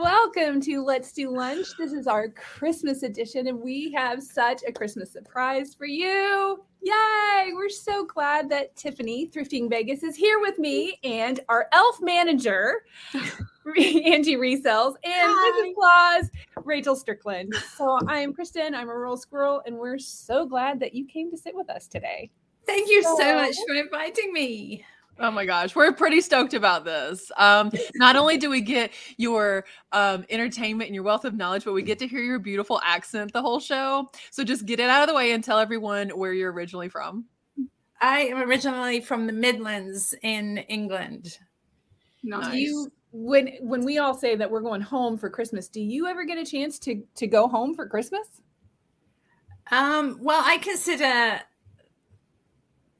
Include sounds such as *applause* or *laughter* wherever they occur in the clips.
Welcome to Let's Do Lunch. This is our Christmas edition, and we have such a Christmas surprise for you. Yay! We're so glad that Tiffany, Thrifting Vegas, is here with me and our elf manager, *laughs* Angie Resells, and Mrs. Claus, Rachel Strickland. So I'm Kristin, I'm a rural squirrel, and we're so glad that you came to sit with us today. Thank you so much for inviting me. Oh my gosh, we're pretty stoked about this. Um, not only do we get your um, entertainment and your wealth of knowledge, but we get to hear your beautiful accent the whole show. So just get it out of the way and tell everyone where you're originally from. I am originally from the Midlands in England. Nice. Do you when when we all say that we're going home for Christmas, do you ever get a chance to to go home for Christmas? Um, well, I consider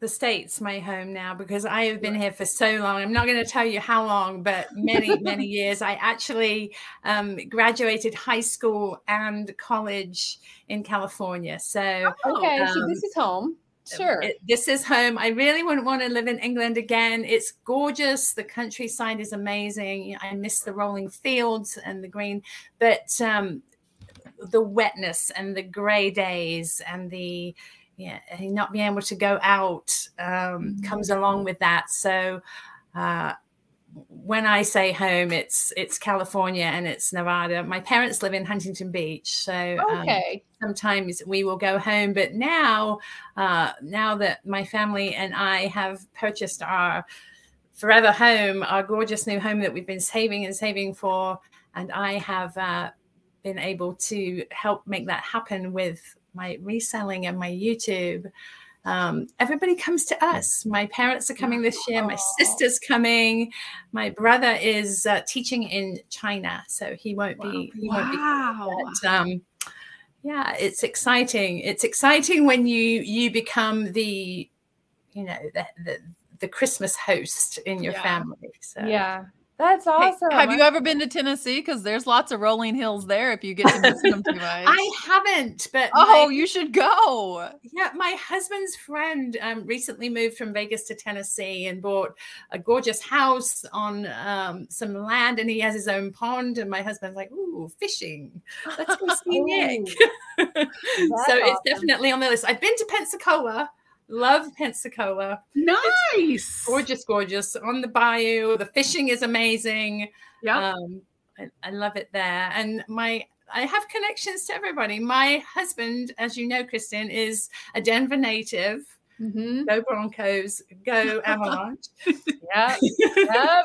the states my home now because I have been here for so long. I'm not going to tell you how long, but many *laughs* many years. I actually um, graduated high school and college in California. So okay, um, so this is home. Sure. It, this is home. I really wouldn't want to live in England again. It's gorgeous. The countryside is amazing. I miss the rolling fields and the green, but um, the wetness and the gray days and the yeah, not being able to go out um, mm-hmm. comes along with that. So uh, when I say home, it's it's California and it's Nevada. My parents live in Huntington Beach, so um, okay. Um, sometimes we will go home. But now, uh, now that my family and I have purchased our forever home, our gorgeous new home that we've been saving and saving for, and I have uh, been able to help make that happen with my reselling and my YouTube. Um, everybody comes to us. My parents are coming this year. My sister's coming. My brother is uh, teaching in China, so he won't be. He won't wow. Be, but, um, yeah, it's exciting. It's exciting when you you become the, you know, the the, the Christmas host in your yeah. family. So yeah, that's awesome. Hey, have you ever been to Tennessee? Because there's lots of rolling hills there if you get to visit them too much. I haven't, but oh, my, you should go. Yeah, my husband's friend um, recently moved from Vegas to Tennessee and bought a gorgeous house on um, some land, and he has his own pond. And my husband's like, "Ooh, fishing! Let's go *laughs* see Nick." *laughs* so awesome. it's definitely on the list. I've been to Pensacola. Love Pensacola. Nice. It's gorgeous, gorgeous on the bayou. The fishing is amazing. Yeah. Um, I, I love it there. And my I have connections to everybody. My husband, as you know, Kristin, is a Denver native. Mm-hmm. Go Broncos, go *laughs* Avalanche. yeah. *laughs* yep.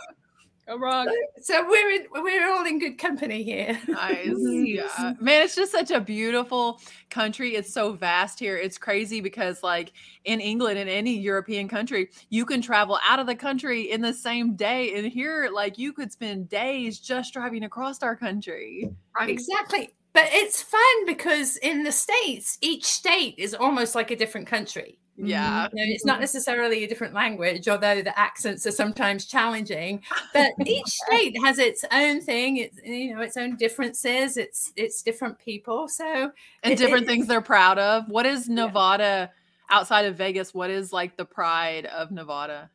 Go wrong. So we're in, we're all in good company here. Nice. *laughs* yeah. Man, it's just such a beautiful country. It's so vast here. It's crazy because like in England in any European country, you can travel out of the country in the same day. And here, like you could spend days just driving across our country. Right. Exactly. But it's fun because in the States, each state is almost like a different country. Mm-hmm. Yeah. You know, it's not necessarily a different language, although the accents are sometimes challenging. But *laughs* each state has its own thing, it's you know, its own differences, it's it's different people. So and it, different it, things they're proud of. What is Nevada yeah. outside of Vegas? What is like the pride of Nevada?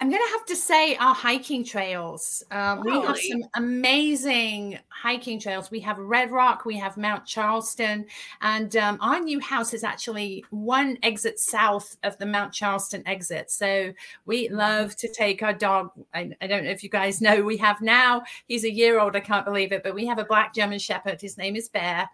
I'm going to have to say our hiking trails. Um, really? We have some amazing hiking trails. We have Red Rock, we have Mount Charleston, and um, our new house is actually one exit south of the Mount Charleston exit. So we love to take our dog. I, I don't know if you guys *laughs* know, we have now, he's a year old, I can't believe it, but we have a black German Shepherd. His name is Bear.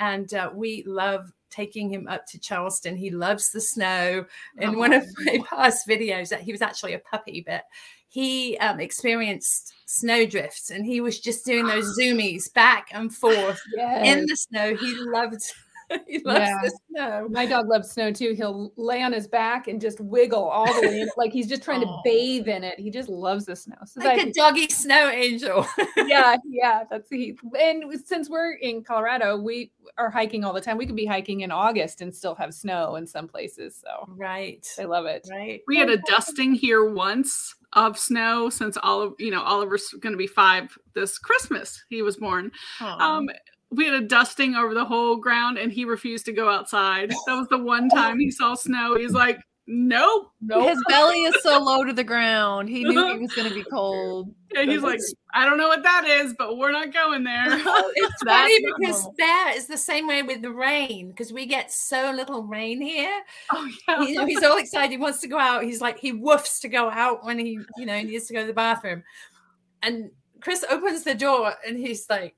And uh, we love taking him up to Charleston. He loves the snow. In oh. one of my past videos, that he was actually a puppy, but he um, experienced snow drifts and he was just doing those *gasps* zoomies back and forth yes. in the snow. He loved *laughs* he loves yeah. the snow. My dog loves snow too. He'll lay on his back and just wiggle all the way in, like he's just trying to bathe in it. He just loves the snow. So like a doggy snow angel. *laughs* yeah, yeah, that's he. And since we're in Colorado, we are hiking all the time. We could be hiking in August and still have snow in some places. So right, I love it. Right. We had a dusting here once of snow since Oliver, you know, Oliver's going to be five this Christmas. He was born. Aww. Um, we had a dusting over the whole ground and he refused to go outside. That was the one time he saw snow. He's like, nope, nope. His belly is so low to the ground. He knew he was going to be *laughs* cold. Yeah, he's like, I don't know what that is, but we're not going there. it's *laughs* funny because that is the same way with the rain because we get so little rain here. Oh yeah, he, he's all excited. He wants to go out. He's like he woofs to go out when he you know needs to go to the bathroom, and Chris opens the door and he's like,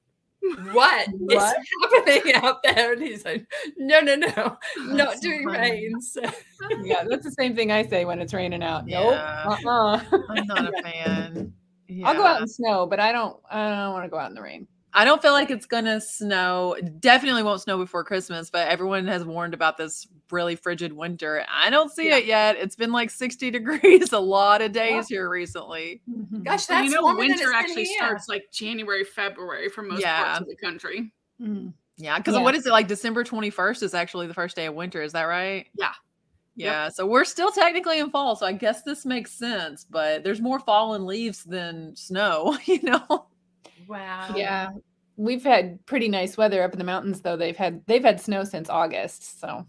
what, *laughs* what is happening out there? And he's like, no, no, no, *laughs* not doing rain. So. *laughs* yeah, that's the same thing I say when it's raining out. Yeah. Nope. Uh-uh. I'm not a fan. Yeah. I'll go out in snow, but I don't. I don't want to go out in the rain. I don't feel like it's gonna snow. Definitely won't snow before Christmas, but everyone has warned about this really frigid winter. I don't see yeah. it yet. It's been like 60 degrees *laughs* a lot of days yeah. here recently. Mm-hmm. Gosh, that's you know, winter actually starts like January, February for most yeah. parts of the country. Mm-hmm. Yeah, because what is it like? December 21st is actually the first day of winter. Is that right? Yeah. Yeah, yep. so we're still technically in fall, so I guess this makes sense, but there's more fallen leaves than snow, *laughs* you know. Wow. Yeah. We've had pretty nice weather up in the mountains though. They've had they've had snow since August, so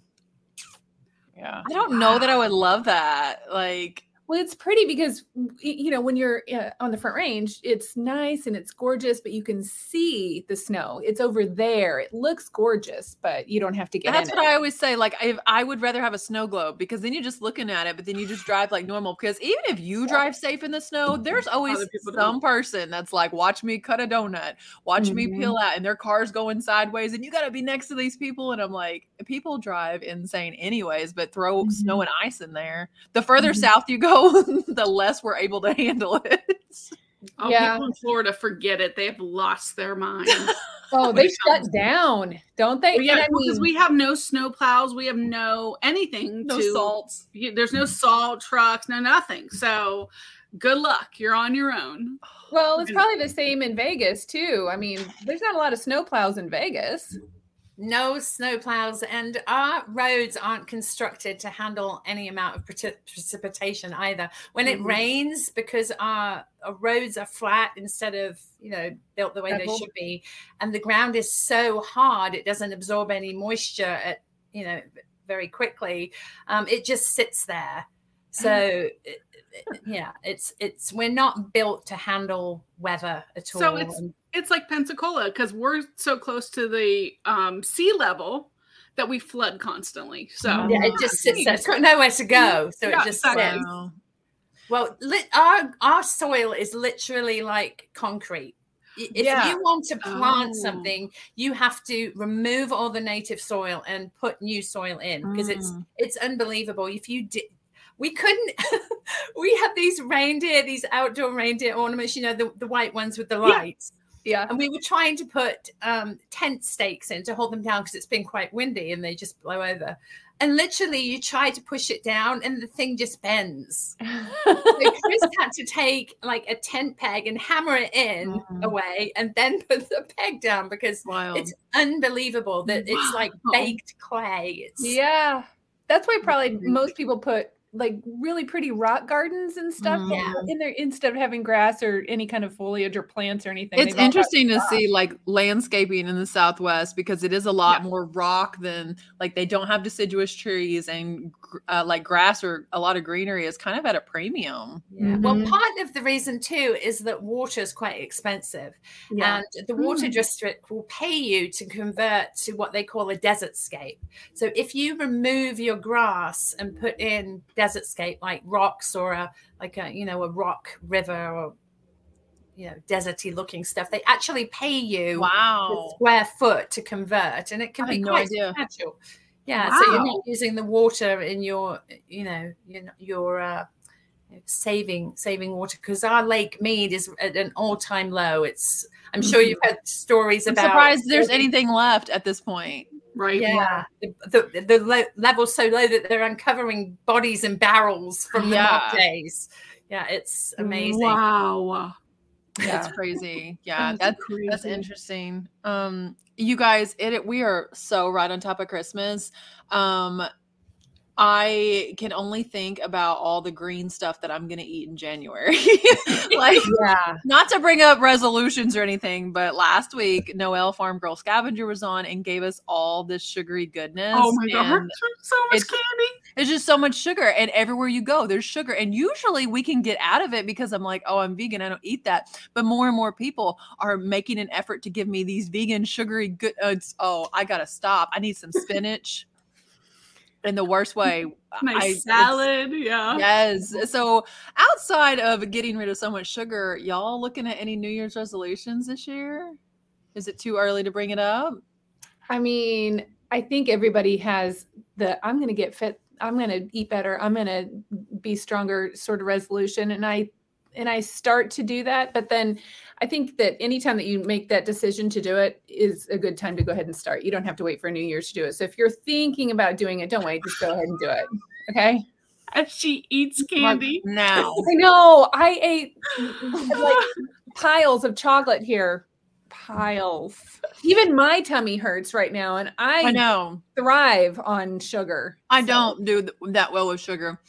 yeah. I don't know that I would love that. Like well, it's pretty because you know when you're uh, on the front range, it's nice and it's gorgeous, but you can see the snow. It's over there. It looks gorgeous, but you don't have to get. That's what it. I always say. Like, I, I would rather have a snow globe because then you're just looking at it, but then you just drive like normal. Because even if you drive safe in the snow, there's always some don't. person that's like, "Watch me cut a donut, watch mm-hmm. me peel out," and their car's going sideways, and you got to be next to these people. And I'm like, people drive insane anyways, but throw mm-hmm. snow and ice in there. The further mm-hmm. south you go, *laughs* the less we're able to handle it. Oh, yeah. people in Florida forget it. They have lost their mind. *laughs* oh, they shut down, don't they? Well, yeah, because we have no snow plows, we have no anything. No to, salt. There's no salt trucks, no nothing. So good luck. You're on your own. Well, it's probably the same in Vegas too. I mean, there's not a lot of snow plows in Vegas no snowplows and our roads aren't constructed to handle any amount of precipitation either. When it mm-hmm. rains because our, our, roads are flat instead of you know built the way they should be and the ground is so hard it doesn't absorb any moisture at you know very quickly um, it just sits there. So yeah it's it's we're not built to handle weather at all so it's it's like Pensacola because we're so close to the um, sea level that we flood constantly. So yeah, it just sits there. It's got nowhere to go, so yeah, it just exactly. sits. Well, li- our our soil is literally like concrete. If yeah. you want to plant oh. something, you have to remove all the native soil and put new soil in because mm. it's it's unbelievable. If you did, we couldn't *laughs* we had these reindeer these outdoor reindeer ornaments you know the, the white ones with the lights yeah. And we were trying to put um, tent stakes in to hold them down because it's been quite windy and they just blow over. And literally, you try to push it down and the thing just bends. *laughs* so Chris had to take like a tent peg and hammer it in mm. away and then put the peg down because Wild. it's unbelievable that it's like baked clay. It's, yeah. That's why probably most people put like really pretty rock gardens and stuff mm. in there instead of having grass or any kind of foliage or plants or anything. It's interesting to see like landscaping in the Southwest because it is a lot yeah. more rock than like they don't have deciduous trees and uh, like grass or a lot of greenery is kind of at a premium. Yeah. Mm-hmm. Well, part of the reason too is that water is quite expensive, yeah. and the water mm. district will pay you to convert to what they call a desert scape. So if you remove your grass and put in desert scape like rocks or a like a you know a rock river or you know deserty looking stuff they actually pay you wow square foot to convert and it can be quite no substantial yeah wow. so you're not using the water in your you know your, your uh, saving saving water because our lake mead is at an all-time low it's i'm sure you've mm-hmm. heard stories I'm about surprised there's anything left at this point right yeah, yeah. the, the, the le- level's so low that they're uncovering bodies and barrels from the yeah. days yeah it's amazing wow yeah. *laughs* That's crazy. Yeah, that's crazy. that's interesting. Um, you guys, it we are so right on top of Christmas. Um, I can only think about all the green stuff that I'm going to eat in January. *laughs* *laughs* like, yeah, not to bring up resolutions or anything, but last week, Noelle Farm Girl Scavenger was on and gave us all this sugary goodness. Oh my God, so much candy. It's just so much sugar, and everywhere you go, there's sugar. And usually we can get out of it because I'm like, oh, I'm vegan, I don't eat that. But more and more people are making an effort to give me these vegan sugary goods. oh, I gotta stop. I need some *laughs* spinach. In the worst way, nice I, salad, yeah. Yes. So outside of getting rid of so much sugar, y'all looking at any New Year's resolutions this year? Is it too early to bring it up? I mean, I think everybody has the I'm going to get fit, I'm going to eat better, I'm going to be stronger sort of resolution and I and I start to do that, but then I think that anytime that you make that decision to do it is a good time to go ahead and start. You don't have to wait for New Year's to do it. So if you're thinking about doing it, don't wait, just go ahead and do it. Okay? As she eats candy now. I know. I ate like piles of chocolate here piles. Even my tummy hurts right now, and I, I know thrive on sugar. I so. don't do th- that well with sugar,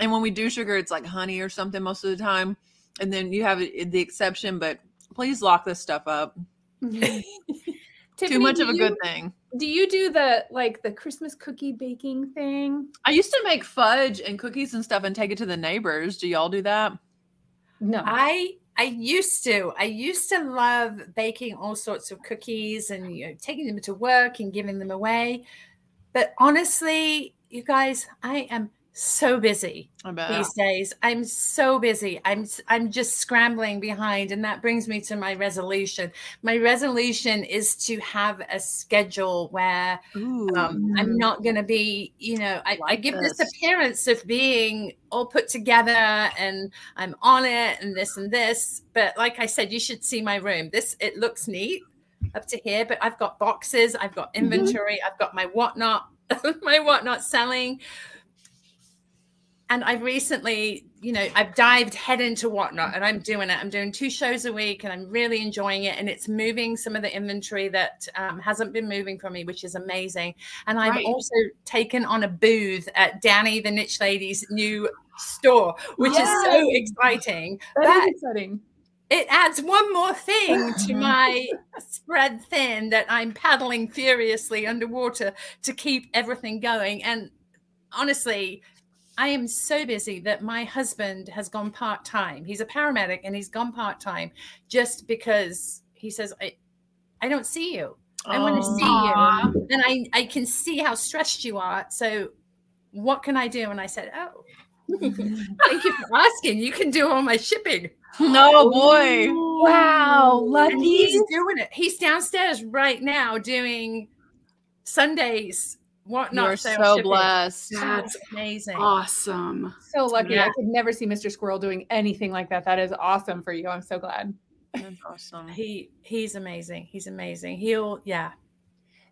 and when we do sugar, it's like honey or something most of the time, and then you have the exception. But please lock this stuff up. Tiffany, mm-hmm. *laughs* Too much of a you, good thing. Do you do the like the Christmas cookie baking thing? I used to make fudge and cookies and stuff and take it to the neighbors. Do y'all do that? No. I I used to. I used to love baking all sorts of cookies and you know taking them to work and giving them away. But honestly, you guys, I am so busy these days. I'm so busy. I'm I'm just scrambling behind and that brings me to my resolution. My resolution is to have a schedule where um, I'm not going to be, you know, I, like I give this. this appearance of being all put together and I'm on it and this and this, but like I said you should see my room. This it looks neat up to here, but I've got boxes, I've got mm-hmm. inventory, mm-hmm. I've got my whatnot *laughs* my whatnot selling and I've recently, you know, I've dived head into whatnot and I'm doing it. I'm doing two shows a week and I'm really enjoying it. And it's moving some of the inventory that um, hasn't been moving for me, which is amazing. And I've right. also taken on a booth at Danny the Niche Lady's new store, which yes. is so exciting. That is exciting. It adds one more thing to *laughs* my spread thin that I'm paddling furiously underwater to keep everything going. And honestly, I am so busy that my husband has gone part time. He's a paramedic and he's gone part time just because he says, I, I don't see you. I want to see you. And I, I can see how stressed you are. So what can I do? And I said, Oh, thank you for asking. You can do all my shipping. No boy. Wow. Lucky. And he's doing it. He's downstairs right now doing Sundays whatnot. You're so blessed. That's amazing. Awesome. So lucky. Yeah. I could never see Mr. Squirrel doing anything like that. That is awesome for you. I'm so glad. That's awesome. He he's amazing. He's amazing. He'll yeah.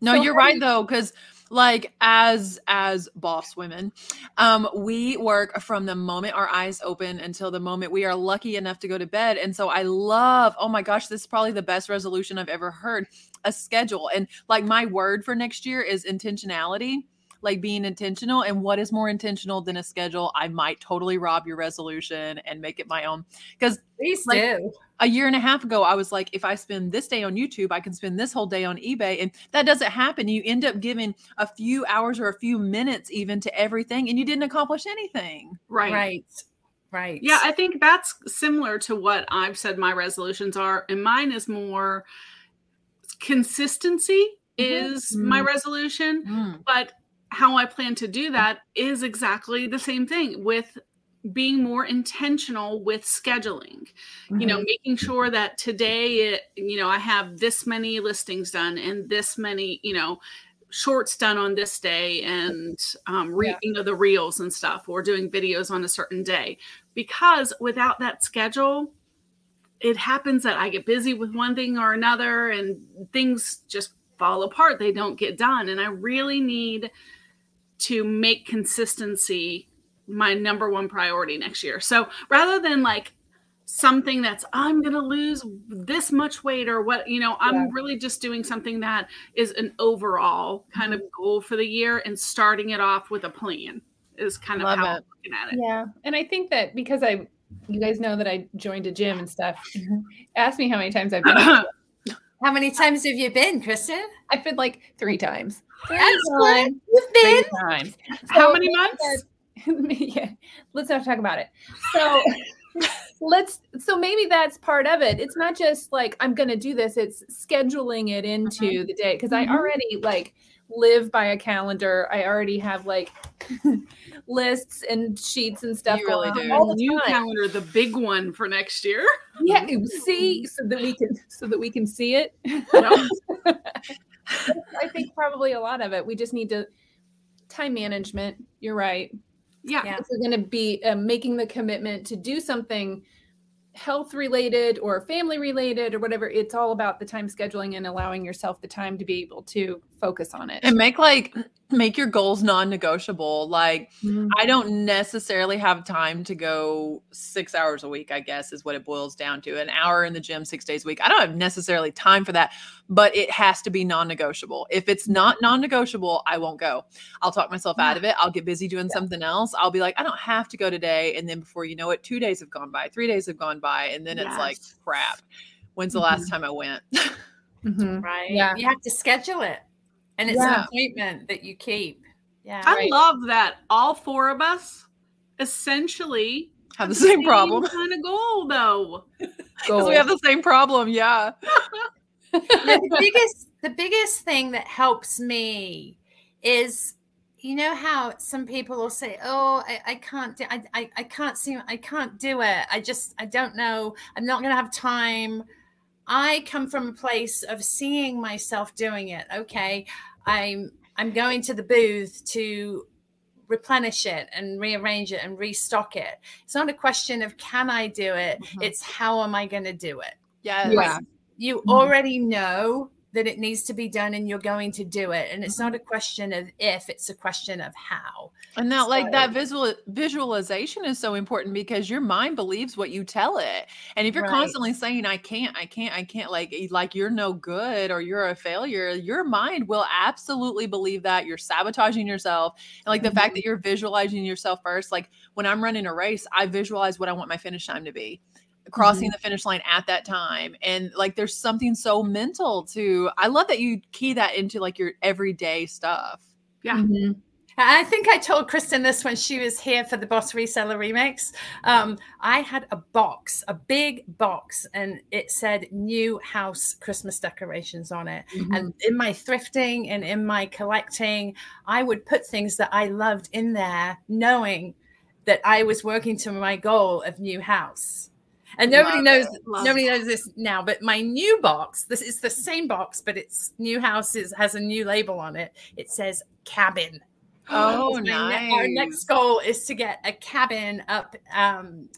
No, so you're right though, because like as as boss women um we work from the moment our eyes open until the moment we are lucky enough to go to bed. And so i love oh my gosh this is probably the best resolution i've ever heard a schedule. And like my word for next year is intentionality like being intentional. And what is more intentional than a schedule? I might totally rob your resolution and make it my own. Because please like, do a year and a half ago i was like if i spend this day on youtube i can spend this whole day on ebay and that doesn't happen you end up giving a few hours or a few minutes even to everything and you didn't accomplish anything right right right yeah i think that's similar to what i've said my resolutions are and mine is more consistency mm-hmm. is mm-hmm. my resolution mm. but how I plan to do that is exactly the same thing with being more intentional with scheduling mm-hmm. you know mm-hmm. making sure that today it, you know i have this many listings done and this many you know shorts done on this day and um re- yeah. you know the reels and stuff or doing videos on a certain day because without that schedule it happens that i get busy with one thing or another and things just fall apart they don't get done and i really need to make consistency my number one priority next year. So rather than like something that's I'm going to lose this much weight or what, you know, I'm yeah. really just doing something that is an overall kind mm-hmm. of goal for the year and starting it off with a plan is kind of Love how it. I'm looking at it. Yeah. And I think that because I you guys know that I joined a gym and stuff. *laughs* Ask me how many times I've been *laughs* How many times have you been, Kristin? I've been like three times. Three times. You've been three times. How many months? Yeah, *laughs* let's not talk about it. So *laughs* let's so maybe that's part of it. It's not just like I'm going to do this, it's scheduling it into mm-hmm. the day because I mm-hmm. already like live by a calendar. I already have like *laughs* lists and sheets and stuff. You really do. All the new time. calendar, the big one for next year. Yeah, see, so that we can so that we can see it. I think probably a lot of it. We just need to time management. You're right. Yeah. yeah. If we're going to be uh, making the commitment to do something health related or family related or whatever, it's all about the time scheduling and allowing yourself the time to be able to focus on it. And make like make your goals non-negotiable. Like mm-hmm. I don't necessarily have time to go 6 hours a week, I guess is what it boils down to. An hour in the gym 6 days a week. I don't have necessarily time for that, but it has to be non-negotiable. If it's not non-negotiable, I won't go. I'll talk myself yeah. out of it. I'll get busy doing yeah. something else. I'll be like, I don't have to go today and then before you know it, 2 days have gone by, 3 days have gone by and then yes. it's like crap. When's the mm-hmm. last time I went? *laughs* mm-hmm. Right. Yeah. You have to schedule it. And it's yeah. an appointment that you keep. Yeah. I right. love that all four of us essentially have the same, same problem. *laughs* Kind of goal though. Because we have the same problem. Yeah. yeah. *laughs* The biggest the biggest thing that helps me is you know how some people will say, "Oh, I, I can't do, I, I, I can't see, I can't do it. I just, I don't know. I'm not going to have time." I come from a place of seeing myself doing it. Okay, I'm I'm going to the booth to replenish it and rearrange it and restock it. It's not a question of can I do it? Mm-hmm. It's how am I going to do it? Yes. Yeah. You mm-hmm. already know that it needs to be done and you're going to do it. And it's not a question of if it's a question of how. And that so, like that visual visualization is so important because your mind believes what you tell it. And if you're right. constantly saying i can't i can't i can't like like you're no good or you're a failure your mind will absolutely believe that. You're sabotaging yourself. And like the mm-hmm. fact that you're visualizing yourself first like when i'm running a race i visualize what i want my finish time to be crossing mm-hmm. the finish line at that time and like there's something so mental to i love that you key that into like your everyday stuff yeah mm-hmm. I think I told Kristin this when she was here for the Boss Reseller Remix. Um, I had a box, a big box, and it said new house Christmas decorations on it. Mm-hmm. And in my thrifting and in my collecting, I would put things that I loved in there, knowing that I was working to my goal of new house and nobody Love knows nobody it. knows this now but my new box this is the same box but it's new house is, has a new label on it it says cabin *gasps* oh nice. our next goal is to get a cabin up um,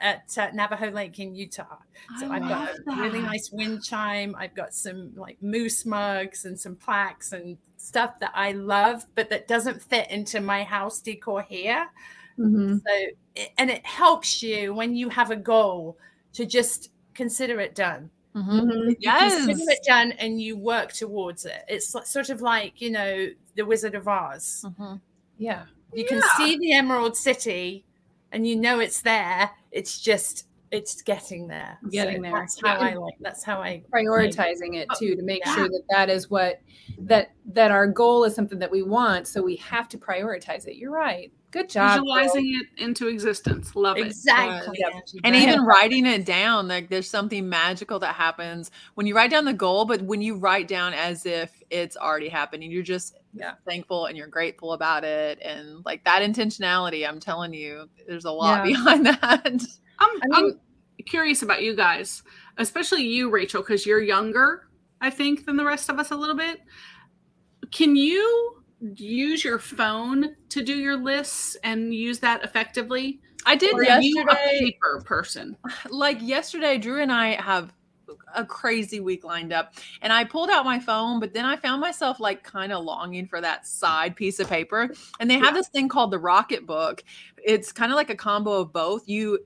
at uh, Navajo Lake in Utah. So I have got a that. really nice wind chime. I've got some like moose mugs and some plaques and stuff that I love, but that doesn't fit into my house decor here. Mm-hmm. So, and it helps you when you have a goal to just consider it done. Mm-hmm. Yes. consider it done and you work towards it. It's sort of like, you know, the Wizard of Oz. Mm-hmm. Yeah. You yeah. can see the Emerald City and you know it's there. It's just it's getting there. Getting so there. That's how I like. That's how I prioritizing it too to make yeah. sure that that is what that that our goal is something that we want. So we have to prioritize it. You're right. Good job. Visualizing girl. it into existence. Love exactly. it. Exactly. And even writing it down, like there's something magical that happens when you write down the goal, but when you write down as if it's already happening, you're just yeah. thankful and you're grateful about it. And like that intentionality, I'm telling you, there's a lot yeah. behind *laughs* that. I'm, I mean, I'm curious about you guys, especially you, Rachel, because you're younger, I think, than the rest of us a little bit. Can you use your phone to do your lists and use that effectively? I did or yesterday. paper person. *sighs* Like yesterday, Drew and I have a crazy week lined up and I pulled out my phone, but then I found myself like kind of longing for that side piece of paper. And they have this thing called the Rocketbook. It's kind of like a combo of both. You,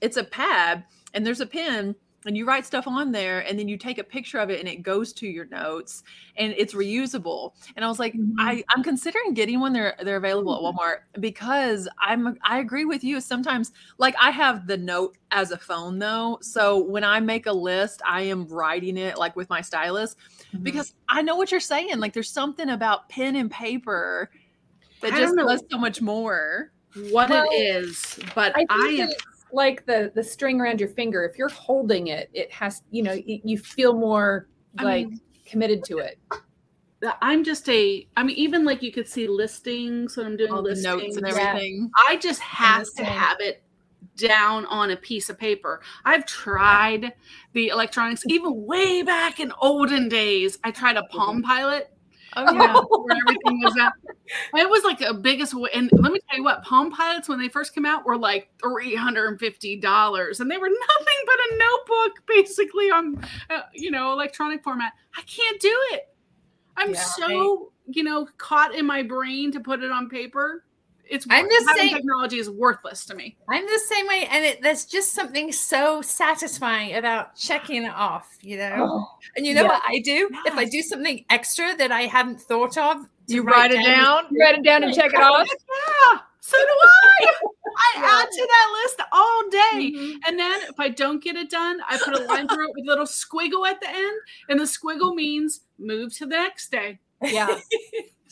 it's a pad and there's a pen and you write stuff on there and then you take a picture of it and it goes to your notes and it's reusable and i was like mm-hmm. i i'm considering getting one they're they're available at walmart because i'm i agree with you sometimes like i have the note as a phone though so when i make a list i am writing it like with my stylus mm-hmm. because i know what you're saying like there's something about pen and paper that I just does so much more what well, it is but i, I am like the the string around your finger if you're holding it it has you know you feel more like I mean, committed to it. i'm just a i mean even like you could see listings when i'm doing All listings notes and everything. I just have to have it down on a piece of paper. I've tried the electronics even way back in olden days. I tried a Palm mm-hmm. Pilot Oh yeah, *laughs* where everything was at. It was like a biggest. And let me tell you what, Palm Pilots when they first came out were like three hundred and fifty dollars, and they were nothing but a notebook, basically on uh, you know electronic format. I can't do it. I'm yeah, so you know caught in my brain to put it on paper it's I'm just saying technology is worthless to me. I'm the same way, and it, there's just something so satisfying about checking it off, you know. Oh, and you know yeah. what I do? Yes. If I do something extra that I hadn't thought of, you write, write it down, write it down, and check it off. Yeah, *laughs* so do I. *laughs* I yeah. add to that list all day, mm-hmm. and then if I don't get it done, I put a line through it with a little squiggle at the end, and the squiggle means move to the next day. Yeah. *laughs*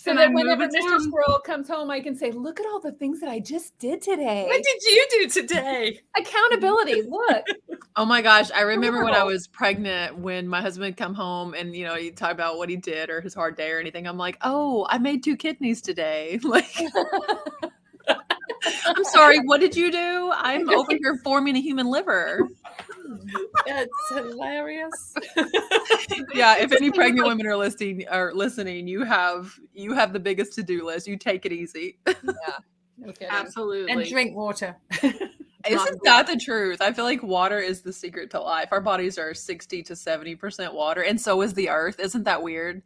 So that whenever Mr. Squirrel comes home, I can say, "Look at all the things that I just did today." What did you do today? Accountability. Look. *laughs* oh my gosh, I remember when I was pregnant, when my husband would come home and you know he talk about what he did or his hard day or anything. I'm like, "Oh, I made two kidneys today." *laughs* Like. *laughs* I'm sorry, what did you do? I'm over here forming a human liver. That's hilarious. *laughs* yeah, if any pregnant women are listening are listening, you have you have the biggest to-do list. You take it easy. yeah. *laughs* Okay. Absolutely. And drink water. *laughs* Isn't that the truth? I feel like water is the secret to life. Our bodies are 60 to 70% water, and so is the earth. Isn't that weird?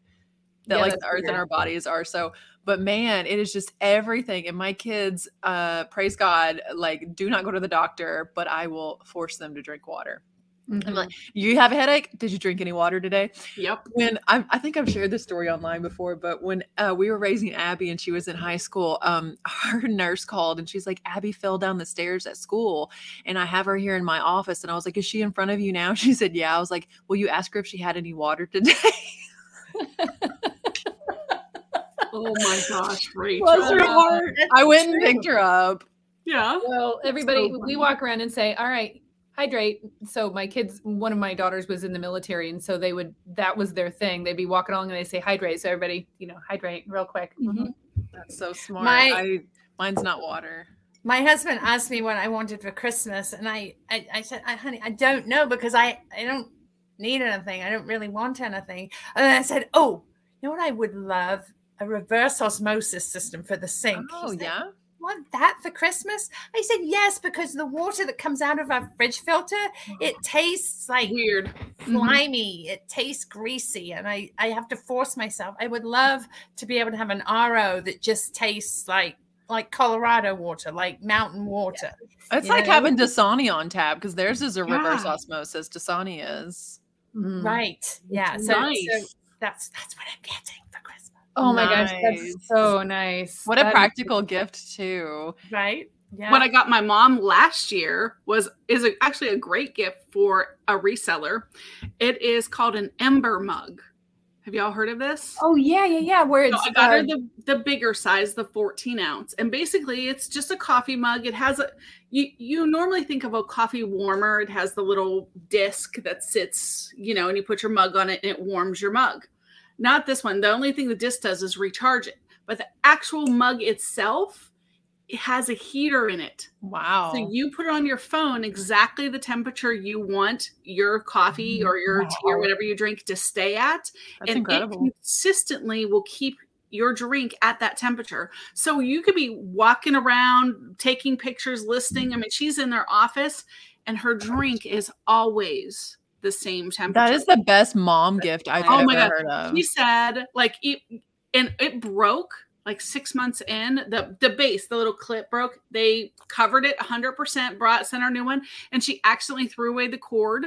That yeah, like the earth weird. and our bodies are so but man it is just everything and my kids uh praise god like do not go to the doctor but i will force them to drink water Mm-hmm. I'm like, you have a headache? Did you drink any water today? Yep. When I, I think I've shared this story online before, but when uh, we were raising Abby and she was in high school, um, *laughs* her nurse called and she's like, Abby fell down the stairs at school, and I have her here in my office. And I was like, Is she in front of you now? *laughs* She said, Yeah. I was like, Will you ask her if she had any water today? *laughs* Oh my gosh, Rachel. her heart. I went and picked her up. Yeah. Well, everybody, so we walk around and say, all right, hydrate. So my kids, one of my daughters was in the military, and so they would that was their thing. They'd be walking along and they say hydrate. So everybody, you know, hydrate real quick. Mm-hmm. That's so smart. My, I, mine's not water. My husband asked me what I wanted for Christmas, and I I, I said, I, honey, I don't know because I I don't need anything. I don't really want anything. And I said, oh, you know what I would love a reverse osmosis system for the sink. Oh, said, yeah. Want that for Christmas? I said yes because the water that comes out of our fridge filter it tastes like weird, mm-hmm. slimy. Mm-hmm. It tastes greasy, and I I have to force myself. I would love to be able to have an RO that just tastes like like Colorado water, like mountain water. Yeah. It's like know? having Dasani on tap because theirs is a reverse yeah. osmosis. Dasani is mm. right. Yeah. So, nice. so that's that's what I'm getting. Oh my nice. gosh, that's so nice. What that a practical is- gift too. Right? Yeah. What I got my mom last year was is a, actually a great gift for a reseller. It is called an Ember mug. Have y'all heard of this? Oh yeah, yeah, yeah. Where it's so I got uh, her the, the bigger size, the 14 ounce, and basically it's just a coffee mug. It has a you you normally think of a coffee warmer. It has the little disc that sits, you know, and you put your mug on it and it warms your mug. Not this one. The only thing the disc does is recharge it. But the actual mug itself, it has a heater in it. Wow. So you put it on your phone exactly the temperature you want your coffee or your wow. tea or whatever you drink to stay at. That's and incredible. it consistently will keep your drink at that temperature. So you could be walking around, taking pictures, listening. I mean, she's in their office and her drink is always the same temperature. That is the best mom gift I've oh ever my God. heard of. He said, like, it, and it broke like six months in. The the base, the little clip broke. They covered it 100%, brought sent her a new one, and she accidentally threw away the cord.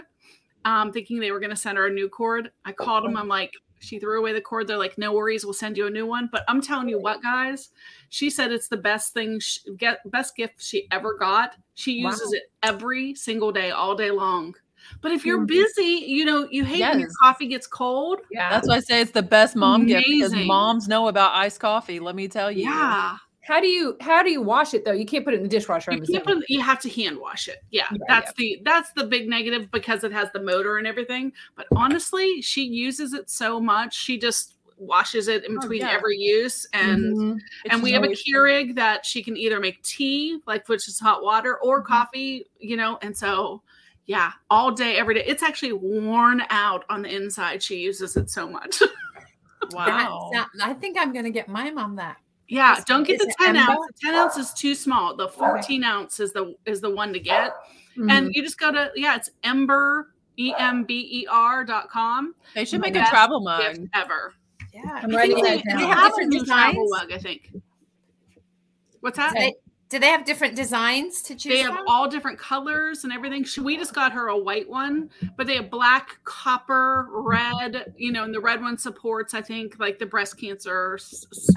um, thinking they were going to send her a new cord. I called them. I'm like, she threw away the cord. They're like, no worries, we'll send you a new one. But I'm telling you what, guys, she said it's the best thing, she, get best gift she ever got. She uses Wow. it every single day, all day long. But if you're Mhm. busy, you know, you hate when your coffee gets cold. Yeah. That's why I say it's the best mom gift because moms know about iced coffee. Let me tell you. Yeah. how do you how do you wash it though? You can't put it in the dishwasher. You, can't assuming. put, you have to hand wash it. Yeah, Yeah, that's the that's the big negative because it has the motor and everything. But honestly, she uses it so much. She just washes it in Oh, between yeah. every use and Mhm. And we have a always- Keurig that she can either make tea, like which is hot water, or Mm-hmm. coffee, you know. And so, yeah, all day, every day. It's actually worn out on the inside. She uses it so much. *laughs* Wow. That- that- I think I'm going to get my mom that. yeah, Is- don't get the ten ounce. The ten ounce is too small. The fourteen ounce is the is the one to get. Mhm. And you just go to yeah, it's Ember E M B E R dot com. They should make Best a travel mug. Gift ever. Yeah. I'm I writing think that down. they They have have a different new travel mug, I think. What's that? They, do they have different designs to choose They have from? all different colors and everything. She- We just got her a white one, but they have black, copper, red. You know, and the red one supports, I think, like the breast cancer.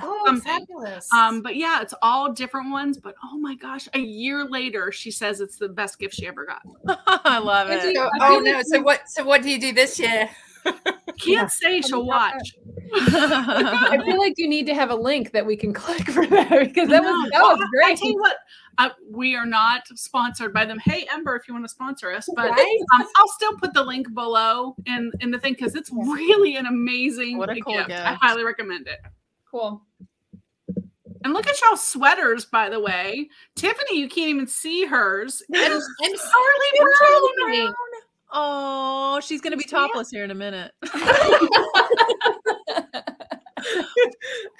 oh, something. fabulous. Um, but yeah, it's all different ones. But oh my gosh, a year later, she says it's the best gift she ever got. *laughs* I love it. it- So- oh no! So what? So what do you do this year? *laughs* Can't say she'll watch. I feel like you need to have a link that we can *laughs* click for that because that was No, that was I- I great. tell you what, uh, we are not sponsored by them. Hey, Ember, if you want to sponsor us, but Right? um, I'll still put the link below in in the thing because it's really an amazing What a cool gift. I highly recommend it. Cool. And look at y'all sweaters, by the way. Tiffany, you can't even see hers. I'm, I'm Charlie Charlie Brown. Oh, she's gonna be topless here in a minute. *laughs* *laughs*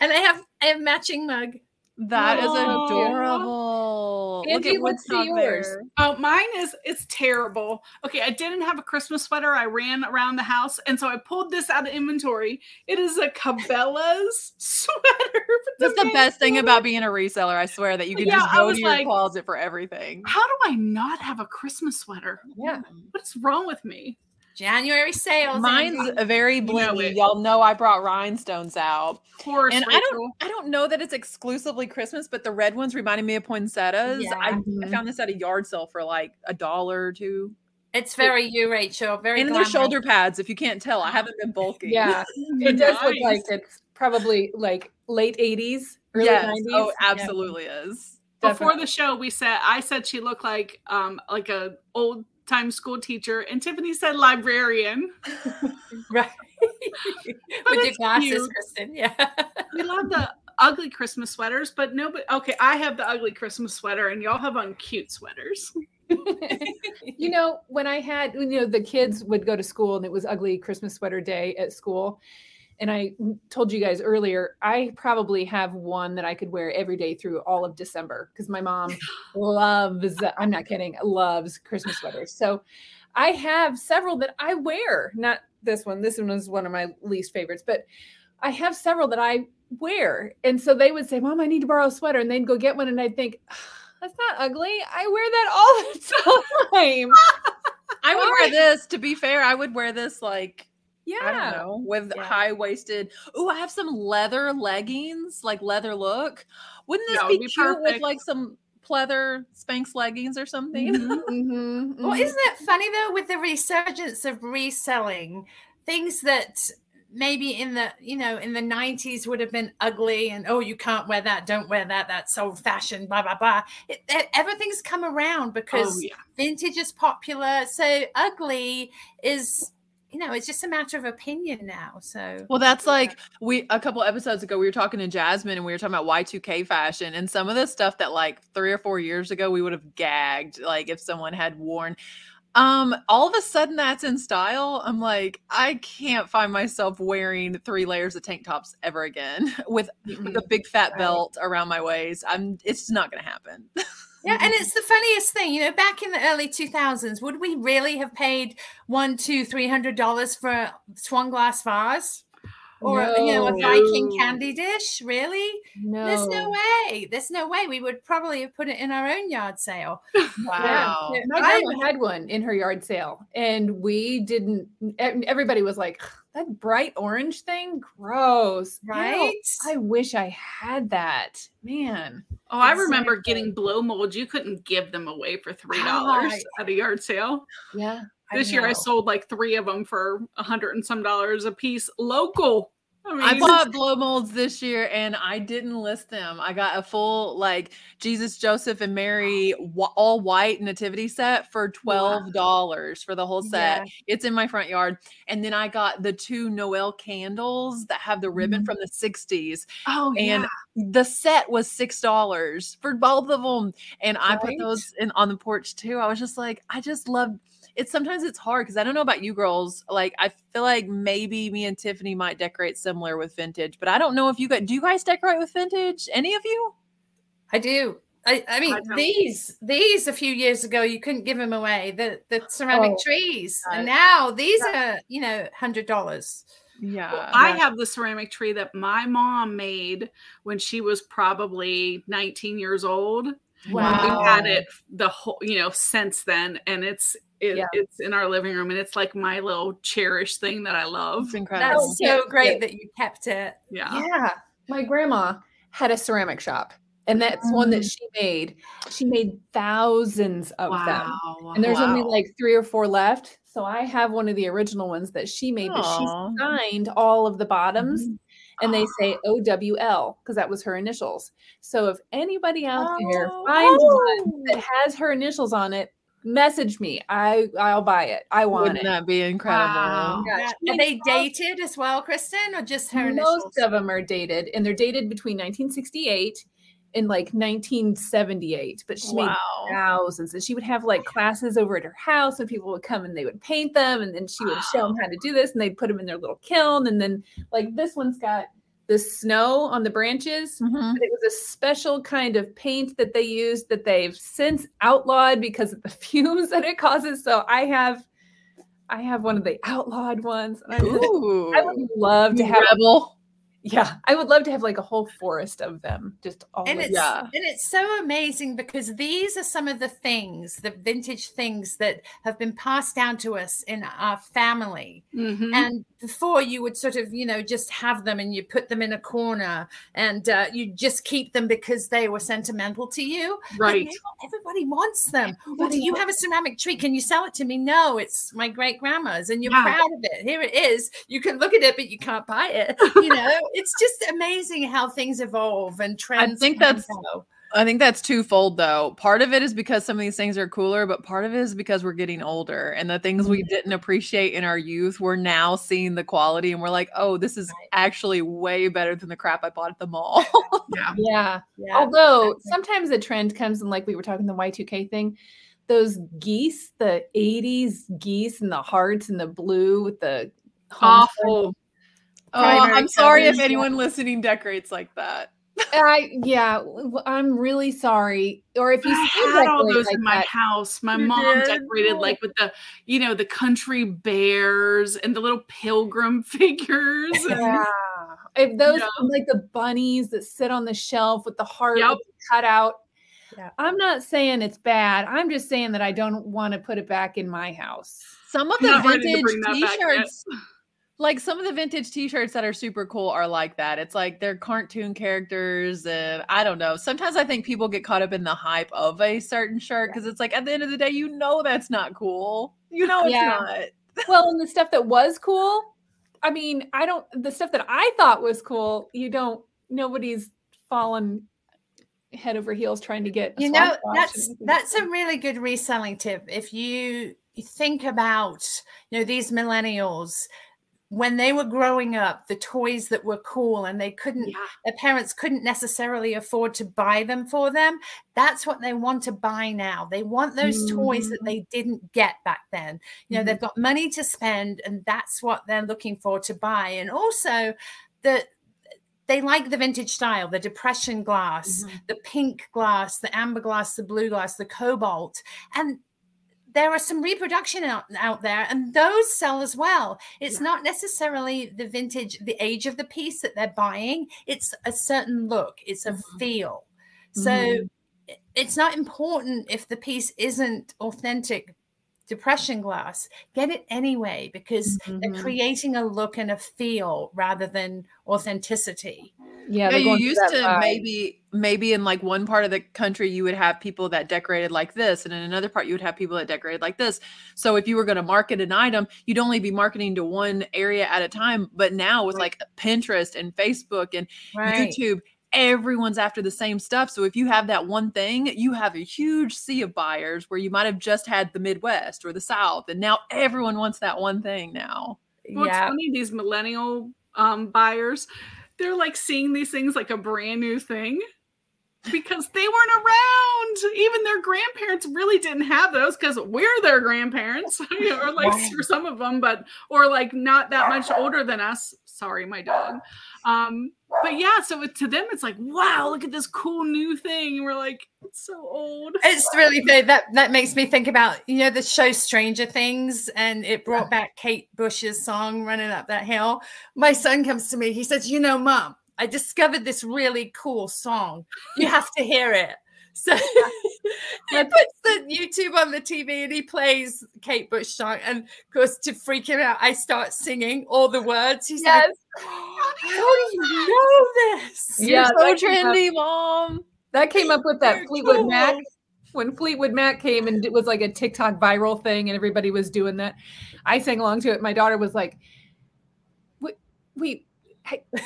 and I have I have matching mug. That is adorable. Look Angie, at let's see Woodstock yours. there. Oh, mine is it's terrible. Okay, I didn't have a Christmas sweater. I ran around the house, and so I pulled this out of inventory. It is a Cabela's *laughs* sweater. That's the best thing about being a reseller. I swear that you can Yeah, just go to your like- closet for everything. How do I not have a Christmas sweater? Yeah. What's wrong with me? January sales. Mine's Angie. a very know blingy. it. Y'all know I brought rhinestones out. Of course, And I don't I don't know that it's exclusively Christmas, but the red ones reminded me of poinsettias. Yeah. I, I Mhm. found this at a yard sale for like a dollar or two. It's very you, Rachel. Very And they're shoulder pads. If you can't tell, I haven't been bulky. Yeah. *laughs* It does look like it's probably like late 80s, early yes. 90s. Oh, Yeah. absolutely is. Before Definitely. the show, we said I said she looked like um like a old time school teacher, and Tiffany said librarian. *laughs* right. *laughs* With your glasses, cute. Kristin. Yeah. We love the ugly Christmas sweaters, but nobody. Okay, I have the ugly Christmas sweater, and y'all have on cute sweaters. *laughs* you know, when I had, you know, the kids would go to school and it was ugly Christmas sweater day at school. And I told you guys earlier, I probably have one that I could wear every day through all of December because my mom *sighs* loves, I'm not kidding, loves Christmas sweaters. So I have several that I wear, not this one. This one is one of my least favorites, but I have several that I wear. And so they would say, Mom, I need to borrow a sweater. And they'd go get one. And I'd think, that's not ugly. I wear that all the *laughs* time. I would wear this. To be fair, I would wear this like Yeah. I don't know with Yeah. high waisted. Oh, I have some leather leggings, like leather look. Wouldn't this That be, be cute with like some pleather Spanx leggings or something? Mhm, *laughs* mhm, Well, mhm. isn't it funny though with the resurgence of reselling things that maybe in the you know in the 90s would have been ugly and oh you can't wear that don't wear that that's old fashioned blah blah blah it, it- everything's come around because Oh yeah, vintage is popular so ugly is you know it's just a matter of opinion now so Well, that's like we a couple episodes ago we were talking to Jasmine and we were talking about Y2K fashion and some of the stuff that like 3 or 4 years ago we would have gagged like if someone had worn um all of a sudden that's in style. I'm like I can't find myself wearing 3 layers of tank tops ever again *laughs* with Mhm. the big fat Right. belt around my waist. I'm it's not going to happen. *laughs* Yeah, and mm-hmm. it's the funniest thing, you know. Back in the early two thousands, would we really have paid one, two, three hundred dollars for a swan glass vase? Or no. you know a Viking candy dish. Really? No. There's no way. There's no way. We would probably have put it in our own yard sale. *laughs* Wow. Yeah. My grandma had one in her yard sale, and we didn't. Everybody was like, "That bright orange thing, gross!" Right? I wish I had that. Man. Oh, I remember getting blow mold. You couldn't give them away for three dollars at a yard sale. Yeah. This year I sold like three of them for a hundred and some dollars a piece, local. I, mean, I bought blow molds this year and I didn't list them. I got a full like Jesus, Joseph, and Mary all white nativity set for twelve dollars for the whole set. Yeah. It's in my front yard, and then I got the two Noel candles that have the ribbon mm-hmm. from the '60s. Oh, and yeah. the set was six dollars for both of them, and right. I put those in on the porch too. I was just like, I just love it's sometimes it's hard because I don't know about you girls. Like I feel like maybe me and Tiffany might decorate similar with vintage, but I don't know if you guys do you guys decorate with vintage? Any of you? I do. I, I mean I these these a few years ago you couldn't give them away the the ceramic oh, trees and now these are you know hundred dollars yeah well, i have the ceramic tree that my mom made when she was probably 19 years old wow we've had it the whole you know since then and it's it, yeah. it's in our living room and it's like my little cherished thing that I love. It's incredible. That's so great yeah. that you kept it. Yeah. Yeah. My grandma had a ceramic shop and that's one that mm. she made. She made thousands of wow. them. And there's wow. only like three or four left. So I have one of the original ones that she made, Aww. but she signed all of the bottoms. Mm-hmm and they *gasps* say OWL because that was her initials. So if anybody out oh. there finds one oh. that has her initials on it, message me. I I'll buy it. I want Wouldn't it. that be incredible? Wow. Are they dated as well, Kristin, or just her? Most initials? of them are dated, and they're dated between 1968 and like 1978. But she wow. made thousands, and she would have like classes over at her house, and people would come and they would paint them, and then she would wow. show them how to do this, and they'd put them in their little kiln, and then like this one's got the snow on the branches. Mm-hmm. It was a special kind of paint that they used that they've since outlawed because of the *laughs* fumes that it causes. So I have I have one of the outlawed ones. I, I, would love to have rebel yeah i would love to have like a whole forest of them just all and it's yeah. and it's so amazing because these are some of the things the vintage things that have been passed down to us in our family mm-hmm. and before you would sort of you know just have them and you put them in a corner and uh, you just keep them because they were sentimental to you. Right. everybody wants them. Well, do you have a ceramic tree? Can you sell it to me? No it's my great grandma's and you're yeah. proud of it. Here it is. You can look at it but you can't buy it. *laughs* You know it's just amazing how things evolve and trends. I think that's go. I think that's twofold though. Part of it is because some of these things are cooler, but part of it is because we're getting older and the things we mm-hmm. didn't appreciate in our youth, we're now seeing the quality and we're like, oh, this is actually way better than the crap I bought at the mall. *laughs* yeah. yeah. yeah. Although sometimes the trend comes and like we were talking the Y2K thing, those geese, the 80s geese and the hearts and the blue with the awful Oh, I'm sorry if anyone listening decorates like that. I yeah, I'm really sorry. Or if you I had all those like in my that, house, my mom did? decorated like oh. with the you know the country bears and the little pilgrim *laughs* figures. Yeah, if those yeah. like the bunnies that sit on the shelf with the heart yep. cut out. Yeah. I'm not saying it's bad. I'm just saying that I don't want to put it back in my house. Some of the vintage t-shirts like some of the vintage t-shirts that are super cool are like that. It's like they're cartoon characters and i don't know. Sometimes i think people get caught up in the hype of a certain shirt because it's like at the end of the day you know that's not cool. You know it's yeah. not. *laughs* Well and the stuff that was cool i mean i don't the stuff that i thought was cool you don't nobody's fallen head over heels trying to get you know that's that's a really good reselling tip. If you think about you know these millennials when they were growing up, the toys that were cool and they couldn't, yeah. their parents couldn't necessarily afford to buy them for them. That's what they want to buy now. They want those mm. toys that mm. they didn't get back then. You know, mm. they've got money to spend and that's what they're looking for to buy. And also, the they like the vintage style, the depression glass, mm-hmm. the pink glass, the amber glass, the blue glass, the cobalt. And there are some reproduction out, out there and those sell as well it's yeah. not necessarily the vintage the age of the piece that they're buying it's a certain look it's a mm-hmm. feel so mm-hmm. it's not important if the piece isn't authentic depression glass get it anyway because mm-hmm. they're creating a look and a feel rather than authenticity yeah, yeah you used to vibe. maybe maybe in like one part of the country you would have people that decorated like this and in another part you would have people that decorated like this so if you were going to market an item you'd only be marketing to one area at a time but now with right. like pinterest and facebook and right. youtube everyone's after the same stuff. So if you have that one thing you have a huge sea of buyers where you might have just had the midwest or the south and now everyone wants that one thing now. Well, yeah. it's funny these millennial um, buyers they're like seeing these things like a brand new thing because they weren't around. Even their grandparents really didn't have those because we're their grandparents, *laughs* or like for some of them, but or like not that much older than us. Sorry, my dog. Um, but yeah, so it, to them, it's like, wow, look at this cool new thing. And we're like, it's so old. It's really that that makes me think about you know the show Stranger Things, and it brought back Kate Bush's song "Running Up That Hill." My son comes to me, he says, "You know, mom, I discovered this really cool song. *laughs* You have to hear it." So *laughs* he puts the YouTube on the TV and he plays Kate Bush song. And of course, to freak him out, I start singing all the words. He's yes. like, *gasps* How do you know this? Yeah, You're so trendy, up, mom. That came up with that Fleetwood cool. Mac. When Fleetwood Mac came and it was like a TikTok viral thing and everybody was doing that. I sang along to it. My daughter was like, Wait, wait,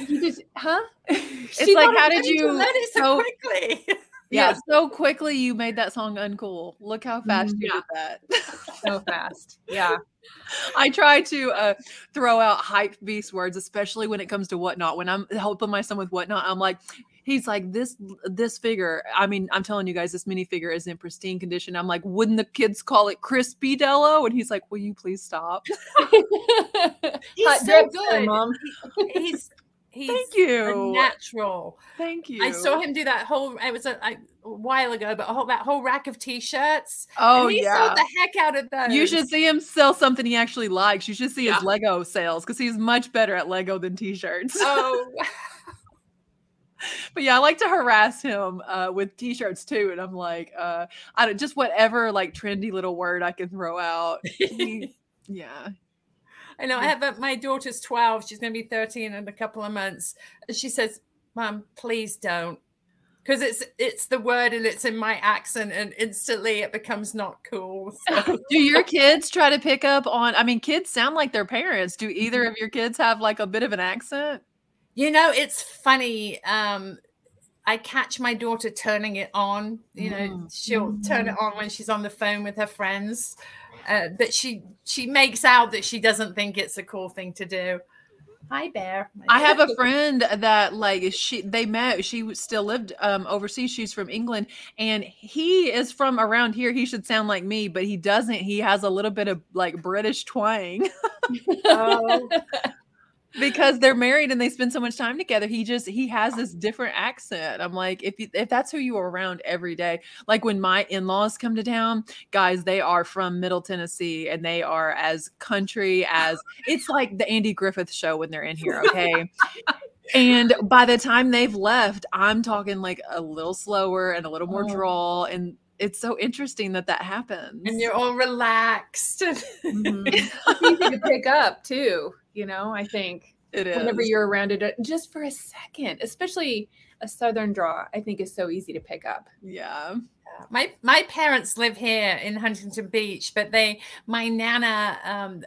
you just, huh? *laughs* it's like, how did you learn it so quickly? *laughs* Yeah, yeah, so quickly you made that song uncool. Look how fast mm, you yeah. did that. *laughs* so fast. Yeah. I try to uh, throw out hype beast words, especially when it comes to whatnot. When I'm helping my son with whatnot, I'm like, he's like this this figure. I mean, I'm telling you guys, this minifigure is in pristine condition. I'm like, wouldn't the kids call it crispy Dello? And he's like, will you please stop? *laughs* he's so good, mom. he's He's Thank you. natural. Thank you. I saw him do that whole. It was a, a while ago, but a whole that whole rack of t-shirts. Oh he yeah, sold the heck out of those. You should see him sell something he actually likes. You should see yeah. his Lego sales because he's much better at Lego than t-shirts. Oh. *laughs* *laughs* but yeah, I like to harass him uh, with t-shirts too, and I'm like, uh, I don't just whatever like trendy little word I can throw out. He, *laughs* yeah, I know. I have a, my daughter's 12. She's going to be 13 in a couple of months. She says, Mom, please don't. Because it's it's the word and it's in my accent, and instantly it becomes not cool. So. *laughs* Do your kids try to pick up on? I mean, kids sound like their parents. Do either of your kids have like a bit of an accent? You know, it's funny. Um, I catch my daughter turning it on. You know, mm. she'll turn it mm. on when she's on the phone with her friends uh, but she she makes out that she doesn't think it's a cool thing to do. Hi, Bear. I have a friend that like she they met. She still lived um, overseas. She's from England, and he is from around here. He should sound like me, but he doesn't. He has a little bit of like British twang. *laughs* oh because they're married and they spend so much time together he just he has this different accent. I'm like if you, if that's who you are around every day like when my in-laws come to town guys they are from middle tennessee and they are as country as it's like the andy griffith show when they're in here okay? And by the time they've left i'm talking like a little slower and a little more oh. drawl and it's so interesting that that happens. And you're all relaxed. *laughs* Mm-hmm. it's easy to pick up too you know, I think it is. Whenever you're around it, just for a second, especially a southern draw, I think is so easy to pick up. Yeah. My my parents live here in Huntington Beach, but they my nana um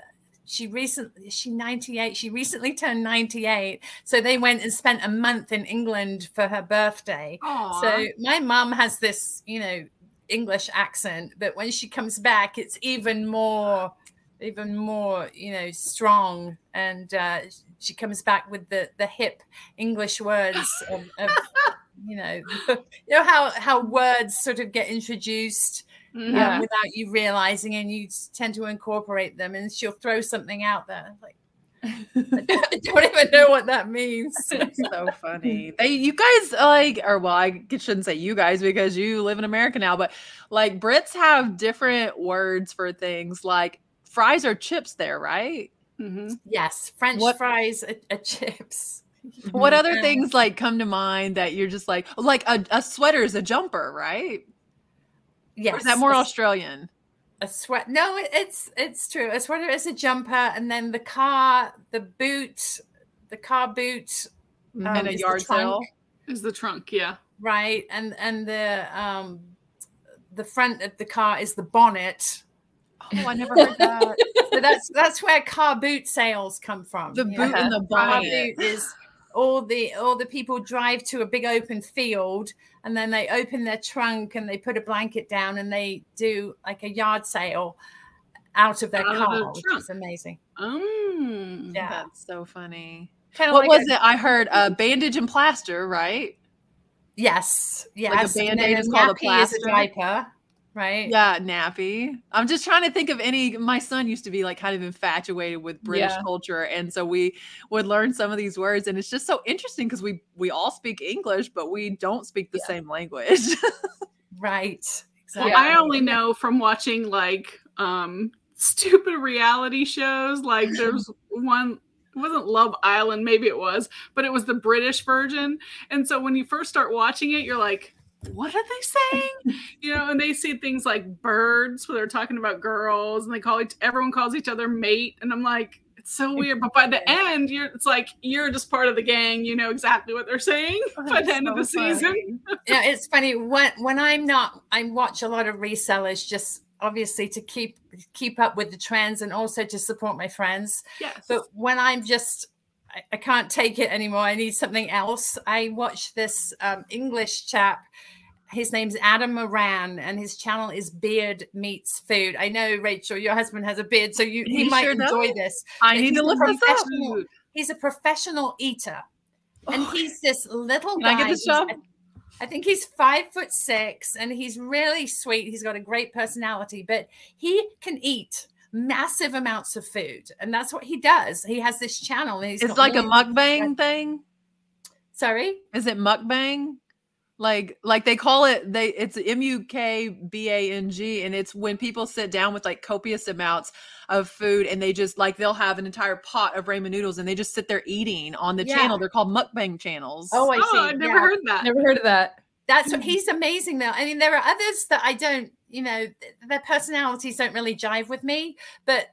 she recently she 98 she recently turned 98 so they went and spent a month in england for her birthday Aww. so my mom has this you know english accent but when she comes back it's even more even more you know strong and uh, she comes back with the the hip english words of, of *laughs* you know you know how how words sort of get introduced mm-hmm. um, without you realizing and you tend to incorporate them and she'll throw something out there like *laughs* I don't don't even know what that means. *laughs* so funny. They, you guys, like, or well, I shouldn't say you guys because you live in America now, but like Brits have different words for things. Like fries or chips there, right? Mm-hmm. Yes, French what, fries are, are chips. *laughs* What other things like come to mind that you're just like, like a, a sweater is a jumper, right? Yes. Or is that more Australian? a sweat no it's it's true a sweater is a jumper and then the car the boot the car boot um, and a yard sale is the trunk yeah right and and the um the front of the car is the bonnet oh i never heard that so that's that's where car boot sales come from the boot yeah. and the bonnet boot is all the all the people drive to a big open field and then they open their trunk and they put a blanket down and they do like a yard sale out of their out car, of which is amazing. Um, yeah, that's so funny. Kind of what like was a, it? I heard a uh, bandage and plaster, right? Yes, yes. Like a band-aid is called a plaster. Is a diaper right? Yeah, nappy. I'm just trying to think of any. My son used to be like kind of infatuated with British yeah. culture, and so we would learn some of these words, and it's just so interesting because we we all speak English, but we don't speak the yeah. same language. *laughs* right. Exactly. Well, I only know from watching like um *laughs* stupid reality shows. Like there's *laughs* one it wasn't Love Island, maybe it was, but it was the British version. And so when you first start watching it, you're like, what are they saying? you know, and they see things like birds where they're talking about girls and they call each everyone calls each other mate. And I'm like, it's so weird. But by the end, you're it's like you're just part of the gang. You know exactly what they're saying oh, *laughs* by the end so of the funny. season. yeah, it's funny. When when I'm not I watch a lot of resellers just obviously to keep keep up with the trends and also to support my friends. Yes. But when I'm just I, I can't take it anymore. I need something else. I watched this um, English chap. His name's Adam Moran, and his channel is Beard Meets Food. I know, Rachel, your husband has a beard, so you he, he might sure enjoy does. this. I need to look this up. He's a professional eater, and oh. he's this little Can guy. I get this job? I think he's five foot six, and he's really sweet. He's got a great personality, but he can eat massive amounts of food, and that's what he does. He has this channel. it's like a mukbang thing. Sorry, is it mukbang? Like, like they call it. They it's M U K B A N G, and it's when people sit down with like copious amounts of food, and they just like they'll have an entire pot of ramen noodles, and they just sit there eating on the yeah. channel. They're called mukbang channels. Oh, I oh, see. Oh, I've never yeah. heard that. Never heard of that. That's what he's amazing though. I mean, there are others that I don't you know, their personalities don't really jive with me, but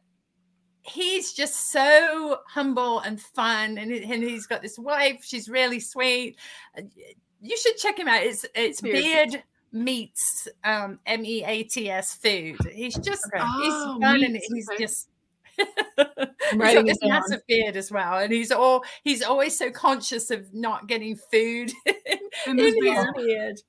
he's just so humble and fun and, and he's got this wife. She's really sweet. Uh, you should check him out. It's it's beard meets um m-e-a-t-s food. He's just okay. he's oh, fun and he's okay. just he's got this massive beard as well and he's all he's always so conscious of not getting food *laughs* in, in his beard.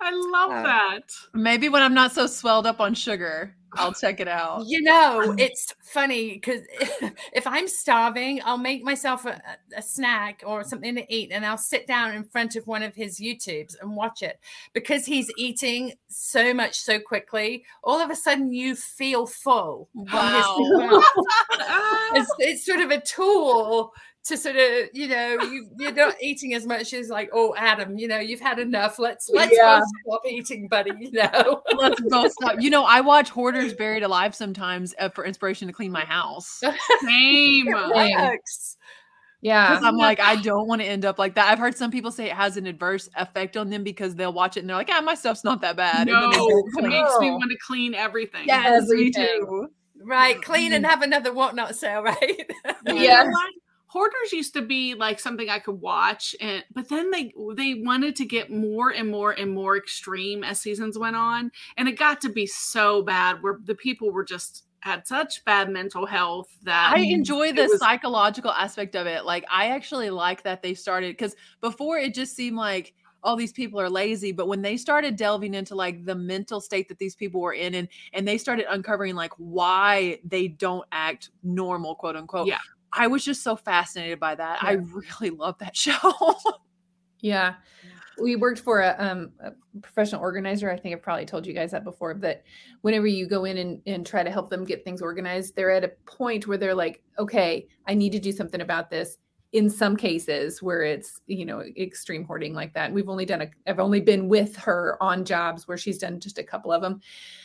I love uh, that. Maybe when I'm not so swelled up on sugar, I'll check it out. You know, um, it's funny because *laughs* if I'm starving, I'll make myself a, a, snack or something to eat and I'll sit down in front of one of his YouTubes and watch it because he's eating so much so quickly. All of a sudden, you feel full. Wow. *laughs* it's, it's sort of a tool to sort of you know you you're not eating as much as like oh Adam you know you've had enough. Let's let's yeah. stop eating buddy you know? *laughs* Let's go stop you know I watch Hoarders Buried Alive sometimes uh, for inspiration to clean my house. *laughs* Same yeah. Because I'm like I don't want to end up like that. I've heard some people say it has an adverse effect on them because they'll watch it and they're like yeah my stuff's not that bad. No it makes me want to clean everything. Yes everything. me too. Right clean and have another whatnot sale *laughs* right? Yeah hoarders used to be like something i could watch and but then they they wanted to get more and more and more extreme as seasons went on and it got to be so bad where the people were just had such bad mental health that I enjoy the was- psychological aspect of it. Like I actually like that they started because before it just seemed like all these people are lazy but when they started delving into like the mental state that these people were in and and they started uncovering like why they don't act normal quote unquote yeah I was just so fascinated by that. Yeah. I really *laughs* love that show. *laughs* yeah. We worked for a, um, a, professional organizer. I think I've probably told you guys that before. That whenever you go in and, and try to help them get things organized, they're at a point where they're like, okay, I need to do something about this. in some cases where it's you know extreme hoarding like that we've only done a i've only been with her on jobs where she's done just a couple of them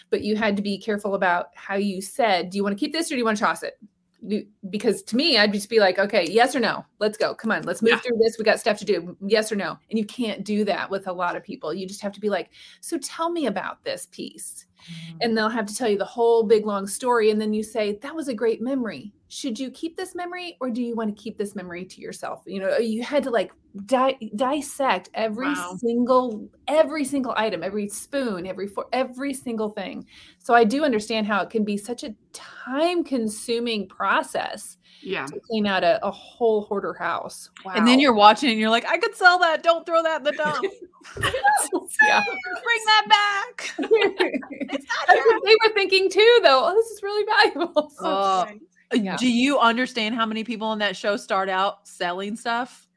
but you had to be careful about how you said do you want to keep this or do you want to toss it because to me i'd just be like okay yes or no let's go. Come on let's move yeah. through this. We got stuff to do. Yes or no. And you can't do that with a lot of people. You just have to be like so tell me about this piece. Mm. and they'll have to tell you the whole big long story. And then you say that was a great memory should you keep this memory or do you want to keep this memory to yourself? You know you had to like di- dissect every wow. single every single item every spoon every for every single thing. So i do understand how it can be such a time consuming process yeah. to clean out a, a whole hoarder house. Wow. and then you're watching and you're like i could sell that. Don't throw that in the dump. *laughs* Yeah. *laughs* Bring that back. *laughs* That's what they were thinking too though oh, this is really valuable. Uh, yeah. do you understand how many people on that show start out selling stuff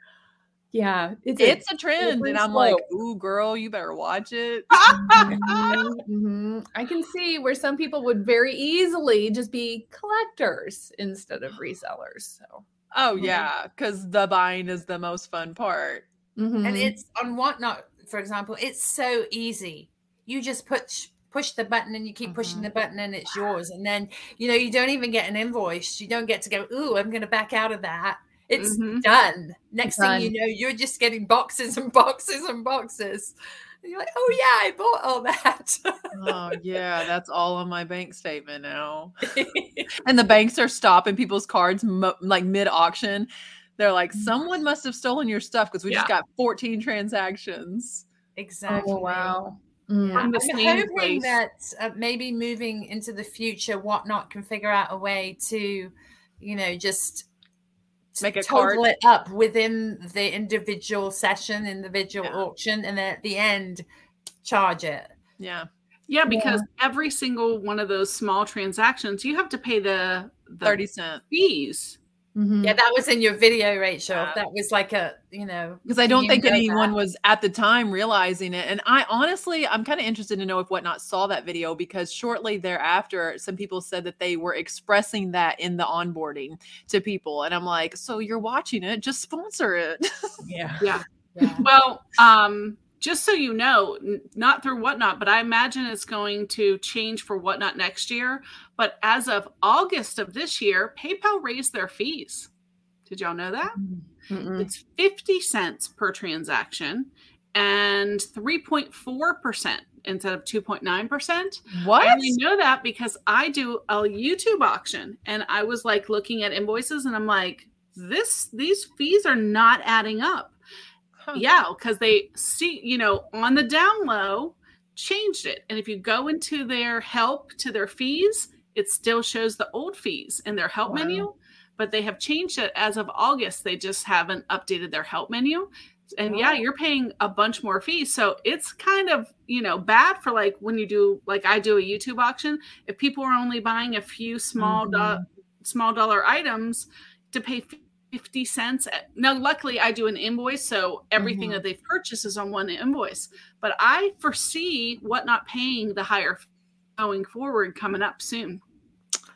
yeah, it's a, it's a trend, and I'm slope. like, "Ooh, girl, you better watch it." *laughs* mm-hmm, mm-hmm. I can *sighs* see where some people would very easily just be collectors instead of *gasps* resellers. So, oh yeah, because the buying is the most fun part, mm-hmm. and it's on whatnot. For example, it's so easy. You just push push the button and you keep pushing the button and it's yours. And then you know you don't even get an invoice. You don't get to go. Ooh, I'm going to back out of that it's mm-hmm. done. Next done. thing you know, you're just getting boxes and boxes and boxes. And you're like, oh yeah, I bought all that. oh yeah, that's all on my bank statement now. *laughs* and the banks are stopping people's cards mo- like mid auction. They're like, mm. someone must have stolen your stuff because we yeah. just got 14 transactions. Exactly. Oh, wow. Yeah. I'm hoping place. that uh, maybe moving into the future, whatnot can figure out a way to, you know, just make a total card. it up within the individual session, individual yeah. auction, and then at the end, charge it. Yeah. Yeah, because yeah. every single one of those small transactions, you have to pay the, the 30 cent fees. Mm-hmm. Yeah, that was in your video, Rachel. Yeah. That was like a, you know, because I don't think anyone that. was at the time realizing it. And I honestly, I'm kind of interested to know if Whatnot saw that video because shortly thereafter, some people said that they were expressing that in the onboarding to people. And I'm like, so you're watching it, just sponsor it. Yeah. *laughs* yeah. yeah. Well, um, just so you know, not through Whatnot, but I imagine it's going to change for Whatnot next year. But as of August of this year, PayPal raised their fees. Did y'all know that? Mm-mm. It's 50 cents per transaction and 3.4% instead of 2.9%. What? I only know that because I do a YouTube auction and I was like looking at invoices and I'm like, this these fees are not adding up. Huh. Yeah, because they see, you know, on the down low, changed it. And if you go into their help to their fees, it still shows the old fees in their help wow. menu, but they have changed it as of August. They just haven't updated their help menu. And wow. yeah, you're paying a bunch more fees. So it's kind of, you know, bad for like when you do like I do a YouTube auction, if people are only buying a few small mm-hmm. do- small dollar items to pay 50 cents. Now, luckily, I do an invoice, so everything mm-hmm. that they've purchased is on one invoice. But I foresee whatnot paying the higher going forward coming up soon.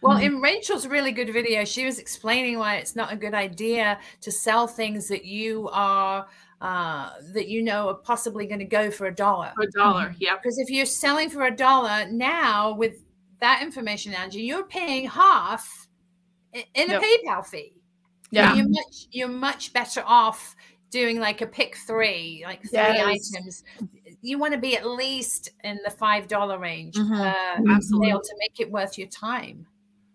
Well, mm-hmm. in Rachel's really good video, she was explaining why it's not a good idea to sell things that you are uh, that you know are possibly going to go for a dollar. For a dollar, yeah. Because if you're selling for a dollar now with that information, Angie, you're paying half in a yep. PayPal fee. Yeah. You're much you're much better off doing like a pick three, like three yes. items. You want to be at least in the five dollar range mm-hmm. uh, Absolutely. to make it worth your time.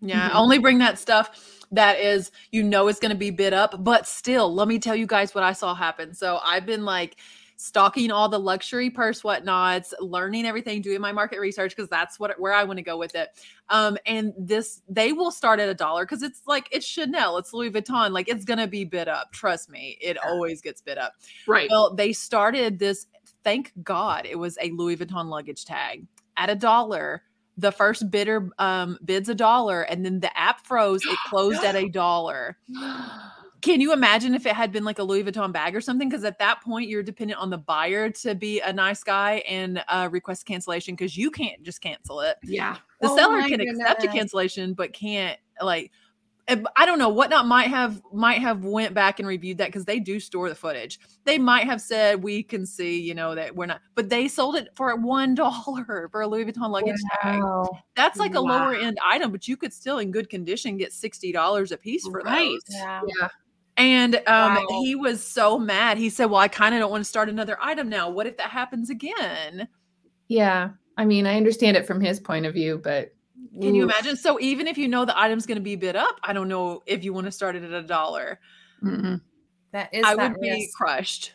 Yeah, mm-hmm. only bring that stuff that is you know is going to be bid up, but still, let me tell you guys what I saw happen. So I've been like stalking all the luxury purse whatnots, learning everything, doing my market research because that's what where I want to go with it. Um, and this they will start at a dollar because it's like it's Chanel, it's Louis Vuitton, like it's gonna be bid up. Trust me, it always gets bid up. Right. Well, they started this. Thank God it was a Louis Vuitton luggage tag at a dollar the first bidder um, bids a dollar and then the app froze it *gasps* closed at a dollar *gasps* *gasps* Can you imagine if it had been like a Louis Vuitton bag or something? Because at that point, you're dependent on the buyer to be a nice guy and uh, request cancellation because you can't just cancel it. Yeah. The oh seller can goodness. accept a cancellation, but can't like I don't know whatnot might have might have went back and reviewed that because they do store the footage. They might have said we can see, you know, that we're not, but they sold it for one *laughs* dollar for a Louis Vuitton luggage wow. tag. That's like a wow. lower end item, but you could still, in good condition, get sixty dollars a piece for right. those. Yeah. yeah. And um, wow. he was so mad. He said, "Well, I kind of don't want to start another item now. What if that happens again?" Yeah, I mean, I understand it from his point of view, but can you imagine? So even if you know the item's going to be bid up, I don't know if you want to start it at a dollar. Mm-hmm. That is, I that would risk. be crushed.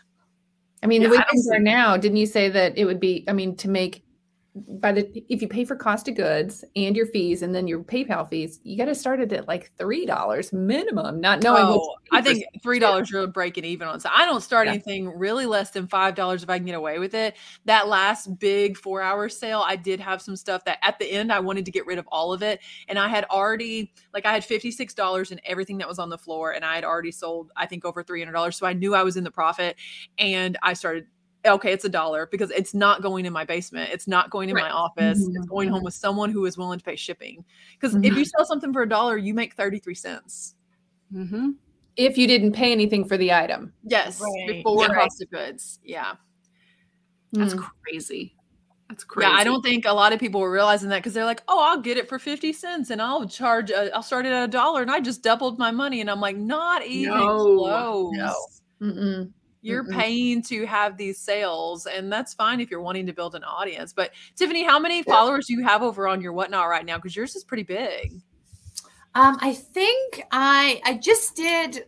I mean, yeah, the way things are now, didn't you say that it would be? I mean, to make by the if you pay for cost of goods and your fees and then your PayPal fees, you got to start it at like three dollars minimum. Not knowing. Oh, I think three dollars you're breaking even on. So I don't start yeah. anything really less than five dollars if I can get away with it. That last big four hour sale, I did have some stuff that at the end I wanted to get rid of all of it, and I had already like I had fifty six dollars in everything that was on the floor, and I had already sold I think over three hundred dollars. So I knew I was in the profit, and I started okay, it's a dollar because it's not going in my basement. It's not going in right. my office. Mm-hmm. It's going home with someone who is willing to pay shipping. Because mm-hmm. if you sell something for a dollar, you make 33 cents. Mm-hmm. If you didn't pay anything for the item. Yes. Right. Before yeah. cost of goods. Yeah. That's mm. crazy. That's crazy. Yeah, I don't think a lot of people were realizing that because they're like, "Oh, I'll get it for fifty cents, and I'll charge. i will start it at a dollar, and I just doubled my money." And I'm like, "Not even no. close." No. Mm-mm. You're mm paying to have these sales, and that's fine if you're wanting to build an audience. But Tiffany, how many followers do you have over on your whatnot right now? Because yours is pretty big. Um, I think I I just did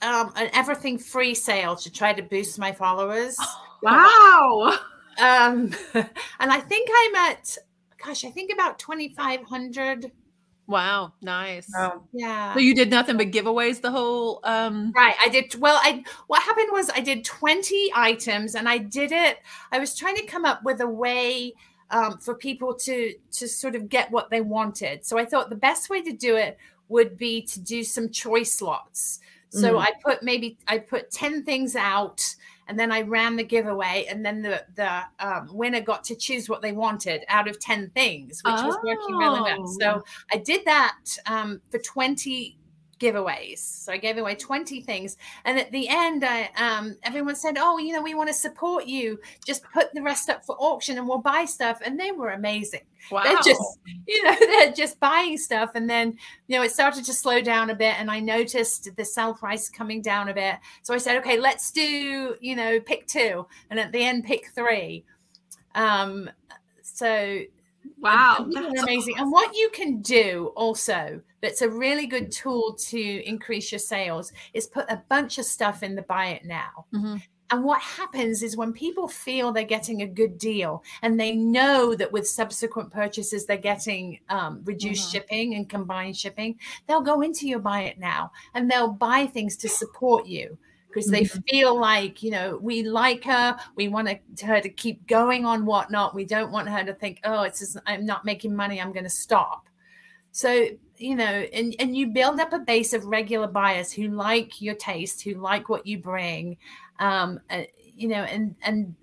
um, an everything free sale to try to boost my followers. *gasps* Wow. um, *laughs* and I think I'm at gosh, I think about 2,500 Wow, nice. yeah. So you did nothing but giveaways the whole um Right. I did well, I what happened was I did 20 items and I did it I was trying to come up with a way um, for people to to sort of get what they wanted. So I thought the best way to do it would be to do some choice lots. So mm. I put maybe I put 10 things out and then I ran the giveaway, and then the the um, winner got to choose what they wanted out of ten things, which oh. was working really well. So oh. I did that um, for twenty giveaways. So I gave away 20 things. And at the end, I, um, everyone said, Oh, you know, we want to support you. Just put the rest up for auction and we'll buy stuff. And they were amazing. Wow. They're just, *laughs* you know, they're just buying stuff. And then, you know, it started to slow down a bit. And I noticed the sell price coming down a bit. So I said, okay, let's do, you know, pick two. And at the end, pick three. Um, so Wow, that's amazing. Awesome. And what you can do also that's a really good tool to increase your sales is put a bunch of stuff in the buy it now. Mm-hmm. And what happens is when people feel they're getting a good deal and they know that with subsequent purchases they're getting um, reduced mm-hmm. shipping and combined shipping, they'll go into your buy it now and they'll buy things to support you because they mm-hmm. feel like you know we like her we want her to keep going on whatnot we don't want her to think oh it's just, i'm not making money i'm going to stop so you know and and you build up a base of regular buyers who like your taste who like what you bring um uh, you know and and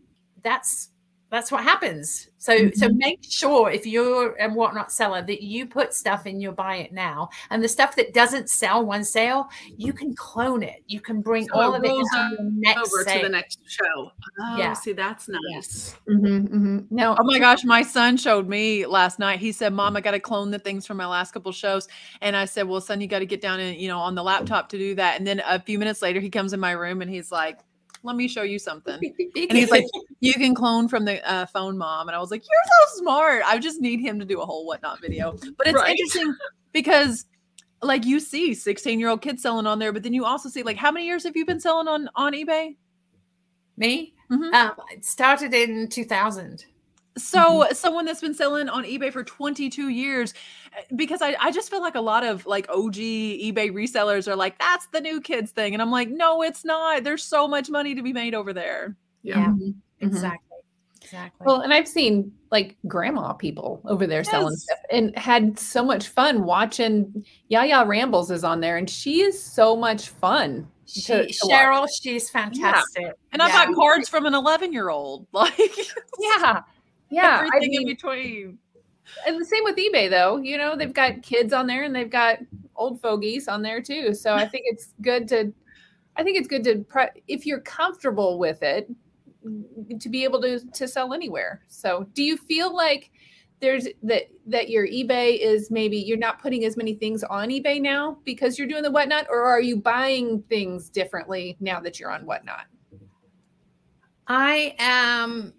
that's that's what happens. So mm-hmm. so make sure if you're a whatnot seller that you put stuff in your buy it now, and the stuff that doesn't sell one sale, you can clone it. You can bring so all of it to next over sale. to the next show. Oh, yeah. see, that's nice. Mm-hmm, mm-hmm. Now, oh my gosh, my son showed me last night. He said, "Mom, I got to clone the things from my last couple shows," and I said, "Well, son, you got to get down and you know on the laptop to do that." And then a few minutes later, he comes in my room and he's like let me show you something. *laughs* and he's like, you can clone from the uh, phone mom. And I was like, you're so smart. I just need him to do a whole whatnot video. But it's right. interesting because like you see 16 year old kids selling on there, but then you also see like, how many years have you been selling on, on eBay? Me? Mm-hmm. Um, it started in 2000. So mm-hmm. someone that's been selling on eBay for 22 years, eh, because I, I just feel like a lot of like OG eBay resellers are like, that's the new kids thing. And I'm like, no, it's not. There's so much money to be made over there. Yeah, yeah. Mm-hmm. exactly. Exactly. Well, and I've seen like grandma people over there yes. selling stuff and had so much fun watching Yaya Rambles is on there and she is so much fun. She, to, to Cheryl, watch. she's fantastic. Yeah. And I yeah. bought cards from an 11 year old. *laughs* Like, yeah yeah everything I mean, in between and the same with ebay though you know they've got kids on there and they've got old fogies on there too. So I think it's good to, I think it's good to, pre- if you're comfortable with it, to be able to to sell anywhere. So do you feel like there's that that your eBay is maybe you're not putting as many things on eBay now because you're doing the whatnot, or are you buying things differently now that you're on whatnot? I am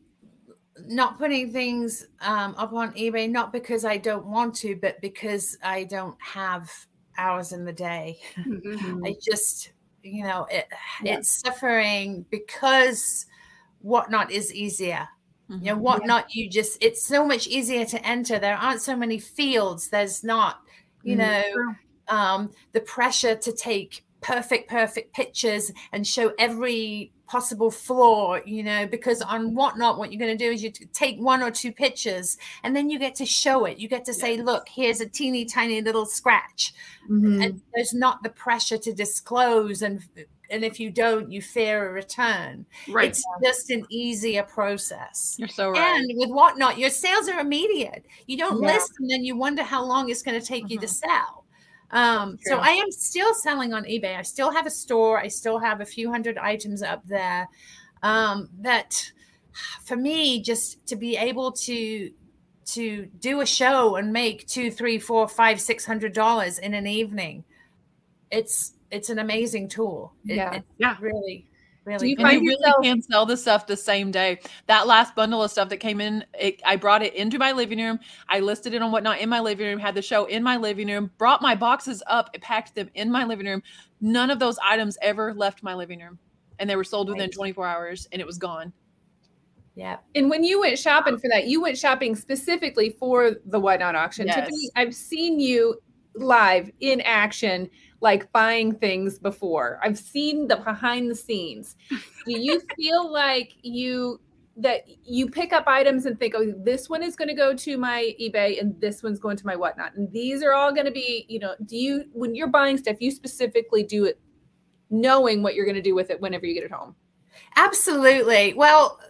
not putting things um, up on eBay, not because I don't want to, but because I don't have hours in the day. Mm-hmm. *laughs* I just, you know, it, yeah. it's suffering because whatnot is easier. Mm-hmm. You know, whatnot, yeah. you just, it's so much easier to enter. There aren't so many fields. There's not, you mm-hmm. know, um, the pressure to take perfect, perfect pictures and show every possible flaw, you know, because on whatnot, what you're going to do is you take one or two pictures and then you get to show it. You get to say, look, here's a teeny tiny little scratch. Mm-hmm. And there's not the pressure to disclose. And, and if you don't, you fear a return. Right. It's just an easier process. You're so right. And with whatnot, your sales are immediate. You don't yeah. list and then you wonder how long it's going to take mm-hmm. you to mm-hmm. sell. Um, so I am still selling on eBay. I still have a store. I still have a few hundred items up there. Um, that for me, just to be able to to do a show and make two, three, four, five, six hundred dollars in an evening, it's it's an amazing tool. It, yeah, yeah, really Really, Do you, and you yourself- really can sell the stuff the same day. That last bundle of stuff that came in, it, I brought it into my living room. I listed it on whatnot in my living room. Had the show in my living room. Brought my boxes up. Packed them in my living room. None of those items ever left my living room, and they were sold within 24 hours, and it was gone. Yeah. And when you went shopping for that, you went shopping specifically for the whatnot auction. Yes. Tiffany, I've seen you live in action like buying things before. I've seen the behind the scenes. Do you *laughs* feel like you that you pick up items and think, oh, this one is going to go to my eBay and this one's going to my whatnot. And these are all going to be, you know, do you, when you're buying stuff, you specifically do it knowing what you're going to do with it whenever you get it home? Absolutely. Well,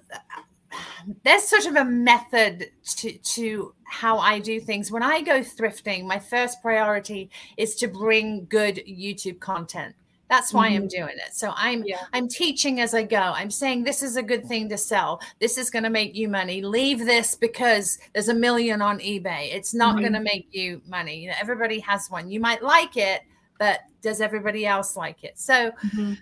there's sort of a method to, to how I do things. When I go thrifting, my first priority is to bring good YouTube content. That's why mm-hmm. I'm doing it. So I'm yeah. I'm teaching as I go. I'm saying this is a good thing to sell. This is going to make you money. Leave this because there's a million on eBay. It's not mm-hmm. going to make you money. You know, everybody has one. You might like it, but does everybody else like it? So mm-hmm.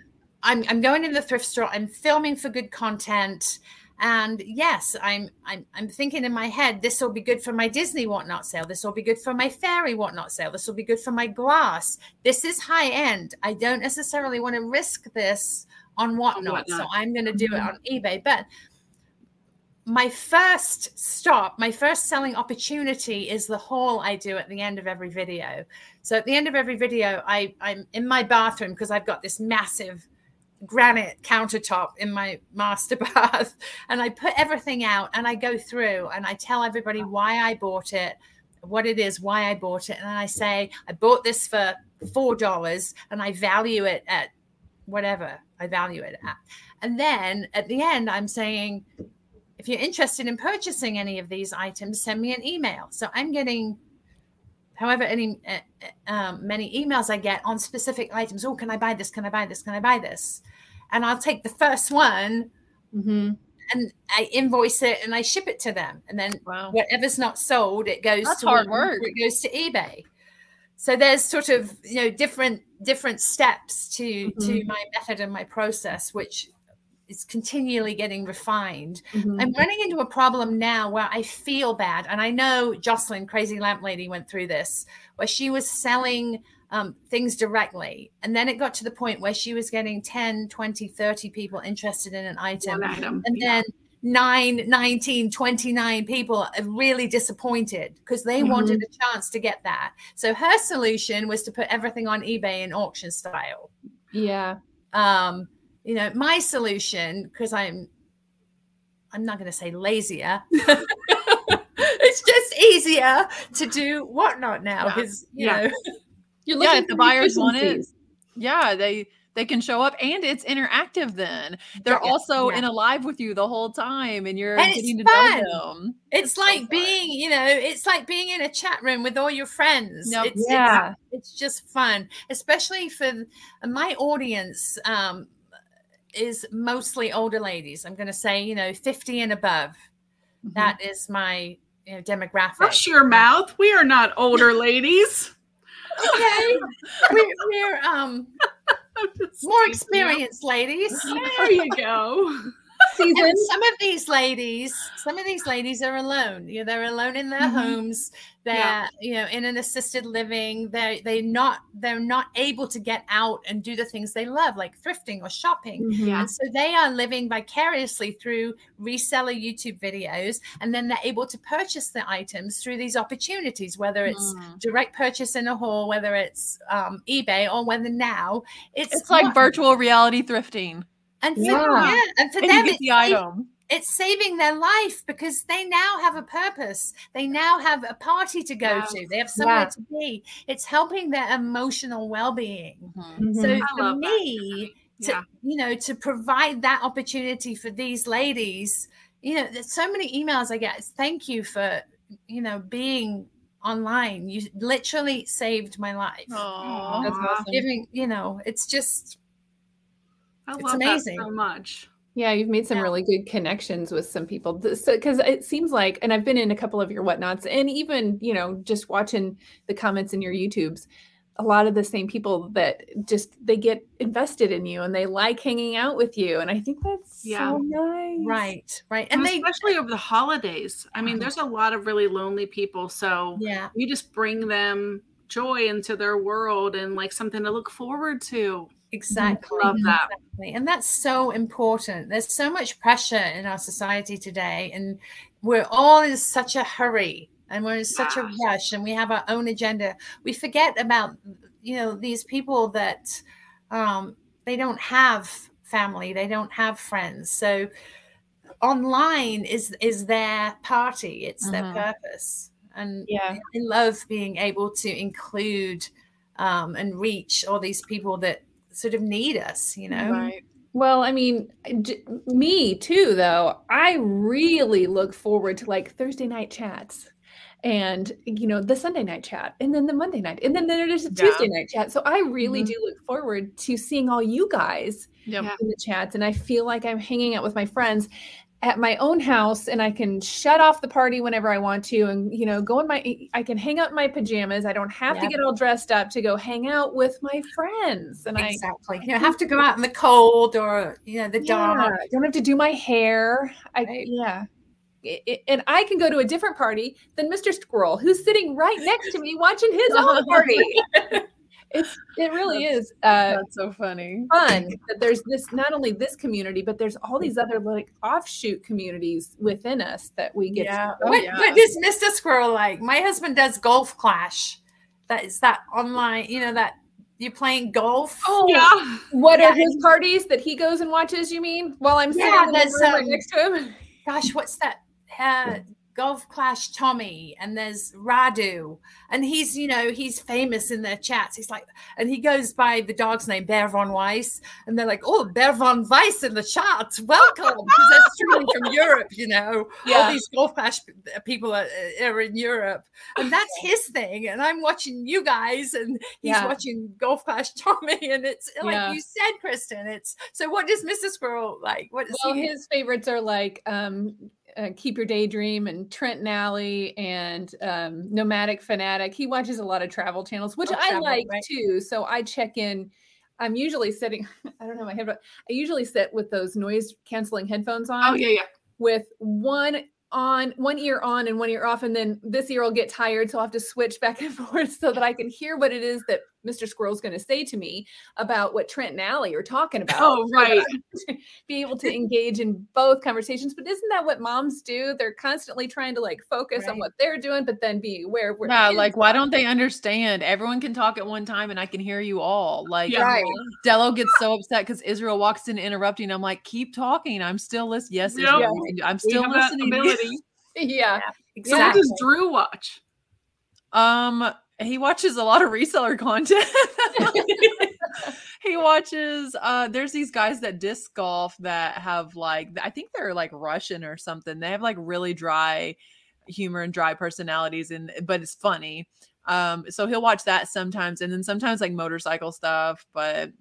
I'm I'm going in the thrift store. I'm filming for good content and yes, I'm I'm I'm thinking in my head, this will be good for my Disney whatnot sale. This will be good for my fairy whatnot sale. This will be good for my glass. This is high end. I don't necessarily want to risk this on whatnot. So I'm going to do mm-hmm. it on eBay. But my first stop, my first selling opportunity is the haul I do at the end of every video. So at the end of every video, I, I'm in my bathroom because I've got this massive granite countertop in my master *laughs* bath and I put everything out and I go through and I tell everybody why I bought it, what it is, why I bought it. And I say, I bought this for $4 and I value it at whatever I value it at. And then at the end, I'm saying, if you're interested in purchasing any of these items, send me an email. So I'm getting however any uh, um, many emails I get on specific items. Oh, can I buy this? Can I buy this? Can I buy this? And I'll take the first one mm-hmm. and I invoice it and I ship it to them. And then wow. whatever's not sold, it goes That's to hard work. It goes to eBay. So there's sort of you know different different steps to mm-hmm. to my method and my process, which is continually getting refined. Mm-hmm. I'm running into a problem now where I feel bad. And I know Jocelyn, Crazy Lamp Lady, went through this, where she was selling um, things directly. And then it got to the point where she was getting 10, 20, 30 people interested in an item. item. And yeah. then 9, 19, 29 people are really disappointed because they mm-hmm. wanted a chance to get that. So her solution was to put everything on eBay in auction style. Yeah. Um, you know my solution because i'm i'm not going to say lazier *laughs* *laughs* it's just easier to do whatnot now because yeah. you yeah. know yeah if the buyers want it yeah they they can show up and it's interactive then they're Yeah, also yeah. in a live with you the whole time and you're And it's getting to fun. know them It's so like fun. being, you know, it's like being in a chat room with all your friends. Yep. It's, Yeah. it's, it's just fun, especially for my audience. Um, is mostly older ladies. I'm going to say, you know, 50 and above. Mm-hmm. That is my you know, demographic. Hush your mouth. We are not older ladies. Okay, we're, we're um *laughs* more experienced ladies. There you go. *laughs* Season. And some of these ladies, some of these ladies are alone. You know, they're alone in their Mhm. homes. They're, Yeah. you know, in an assisted living. They they not they're not able to get out and do the things they love, like thrifting or shopping. Mhm. And so they are living vicariously through reseller YouTube videos, and then they're able to purchase the items through these opportunities, whether it's Mm. direct purchase in a haul, whether it's um, eBay, or whether now it's it's like virtual reality thrifting and for, Yeah. yeah, and for and them it's the safe- item it's saving their life because they now have a purpose. They now have a party to go Yes. to. They have somewhere Yeah. to be. It's helping their emotional well-being. Mhm. So Mhm. I for love that. me, to Yeah. you know, to provide that opportunity for these ladies, you know, there's so many emails I get. It's thank you for you know being online. You literally saved my life. Aw. That's awesome. Giving, you know, it's just I It's love amazing. that so much. Yeah, you've made some Yeah. really good connections with some people. Th- So, because it seems like, and I've been in a couple of your whatnots, and even you know, just watching the comments in your YouTubes, a lot of the same people that just they get invested in you and they like hanging out with you, and I think that's Yeah. so nice. right, right, And and they, especially over the holidays. I mean, Uh-huh. there's a lot of really lonely people. So yeah, you just bring them joy into their world and like something to look forward to. Exactly. Love that. Exactly. And that's so important. There's so much pressure in our society today, and we're all in such a hurry and we're in such a rush and we have our own agenda. We forget about, you know, these people that um, they don't have family, they don't have friends. So online is is their party, it's Mhm. their purpose. And Yeah. I love being able to include um, and reach all these people that sort of need us, you know? right Well, I mean, j- me too, though. I really look forward to like Thursday night chats and, you know, the Sunday night chat and then the Monday night and then there's a Yeah. Tuesday night chat. So I really Mhm. do look forward to seeing all you guys yep. In the chats. And I feel like I'm hanging out with my friends at my own house and I can shut off the party whenever I want to and, you know, go in my, I can hang out in my pajamas. I don't have to get all dressed up to go hang out with my friends. And I, Exactly. You don't have to go out in the cold or, you know, the dark. Yeah, I don't have to do my hair. I Right. yeah. I- I- and I can go to a different party than Mr. Squirrel, who's sitting right next to me watching his own party. *laughs* it's it really is uh, that's so funny fun that there's this not only this community, but there's all these other like offshoot communities within us that we get. Yeah. To Oh, what, yeah. what does Mr. Squirrel like? My husband does Golf Clash. That is that online, you know, that you're playing golf. Oh, Yeah. what Yeah, are his parties that he goes and watches? You mean while I'm sitting Yeah, in the room right um, next to him? Gosh, what's that? Uh, Golf Clash Tommy and there's Radu and he's you know he's famous in their chats he's like and he goes by the dog's name Bear von Weiss and they're like oh Bear von Weiss in the chats welcome because they're streaming from *laughs* Europe you know all these Golf Clash people are, are in Europe and that's *laughs* his thing and I'm watching you guys and he's Yeah. watching Golf Clash Tommy *laughs* and it's like Yeah. you said Kristin it's so what does Mr. Squirrel like what is Well, he his favorites are like um, uh, Keep Your Daydream and Trent Nally and um, Nomadic Fanatic. He watches a lot of travel channels, which Oh, I travel, like right. too. So I check in. I'm usually sitting, *laughs* I don't know my head, I usually sit with those noise canceling headphones on Oh yeah, yeah. with one on, one ear on and one ear off. And then this ear will get tired. So I'll have to switch back and *laughs* forth so that I can hear what it is that Mr. Squirrel's going to say to me about what Trent and Allie are talking about. Oh *laughs* right. *laughs* Be able to engage in both conversations. But isn't that what moms do? They're constantly trying to like focus on what they're doing, but then be aware of where yeah kids like why don't they understand everyone can talk at one time and i can hear you all like Yeah. right? Dello gets so upset because Israel walks in interrupting. I'm like, keep talking. I'm still listening. Yes, Yep. Israel, you can do- I'm still listening. ability. *laughs* Yeah. So what does Drew watch? Um, he watches a lot of reseller content. *laughs* *laughs* he watches uh there's these guys that disc golf that have like I think they're like Russian or something. They have like really dry humor and dry personalities and but it's funny. Um so he'll watch that sometimes and then sometimes like motorcycle stuff, but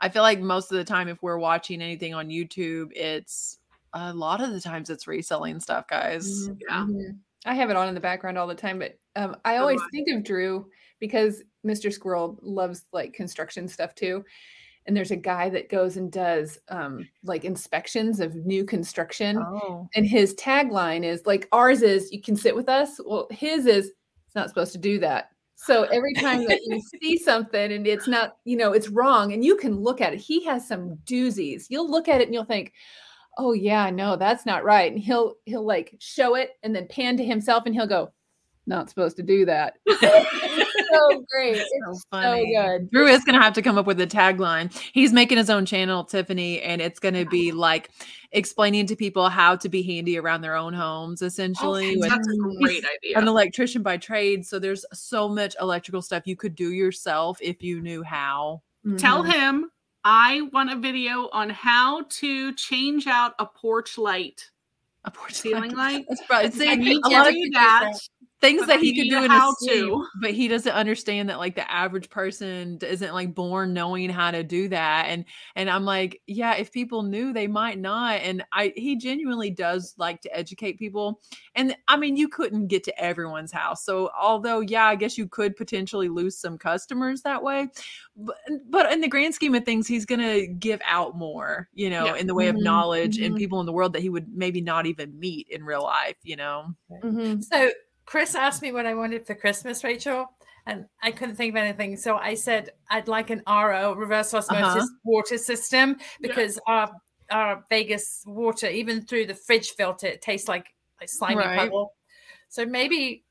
I feel like most of the time if we're watching anything on YouTube, it's a lot of the times it's reselling stuff, guys. Mm-hmm. Yeah. Mm-hmm. I have it on in the background all the time, but um, I always think of Drew because Mr. Squirrel loves like construction stuff too. And there's a guy that goes and does um, like inspections of new construction. Oh. And his tagline is like ours is you can sit with us. Well, his is it's not supposed to do that. So every time that you *laughs* see something and it's not, you know, it's wrong and you can look at it. He has some doozies. You'll look at it and you'll think, "Oh yeah, no, that's not right." And he'll he'll like show it and then pan to himself and he'll go, "Not supposed to do that." so *laughs* great. It's So *laughs* so funny. good. Drew is going to have to come up with a tagline. He's making his own channel, Tiffany, and it's going to be like explaining to people how to be handy around their own homes, essentially. with- That's a great idea. an electrician by trade. So there's so much electrical stuff you could do yourself if you knew how. Tell Mhm. him I want a video on how to change out a porch light, A porch ceiling light. That's probably see, I need a to lot of do that. Things but that he could need do a in how his sleep, to. but he doesn't understand that like the average person isn't like born knowing how to do that and and i'm like yeah if people knew they might not and i he genuinely does like to educate people and i mean you couldn't get to everyone's house so although yeah i guess you could potentially lose some customers that way but, but in the grand scheme of things he's gonna give out more you know Yeah. in the way of Mhm, knowledge and mhm. people in the world that he would maybe not even meet in real life you know Mhm. So Chris asked me what I wanted for Christmas, Rachel, and I couldn't think of anything. So I said I'd like an RO, reverse osmosis Uh-huh. water system, Yeah. because our our Vegas water, even through the fridge filter, it tastes like a slimy Right. puddle. So maybe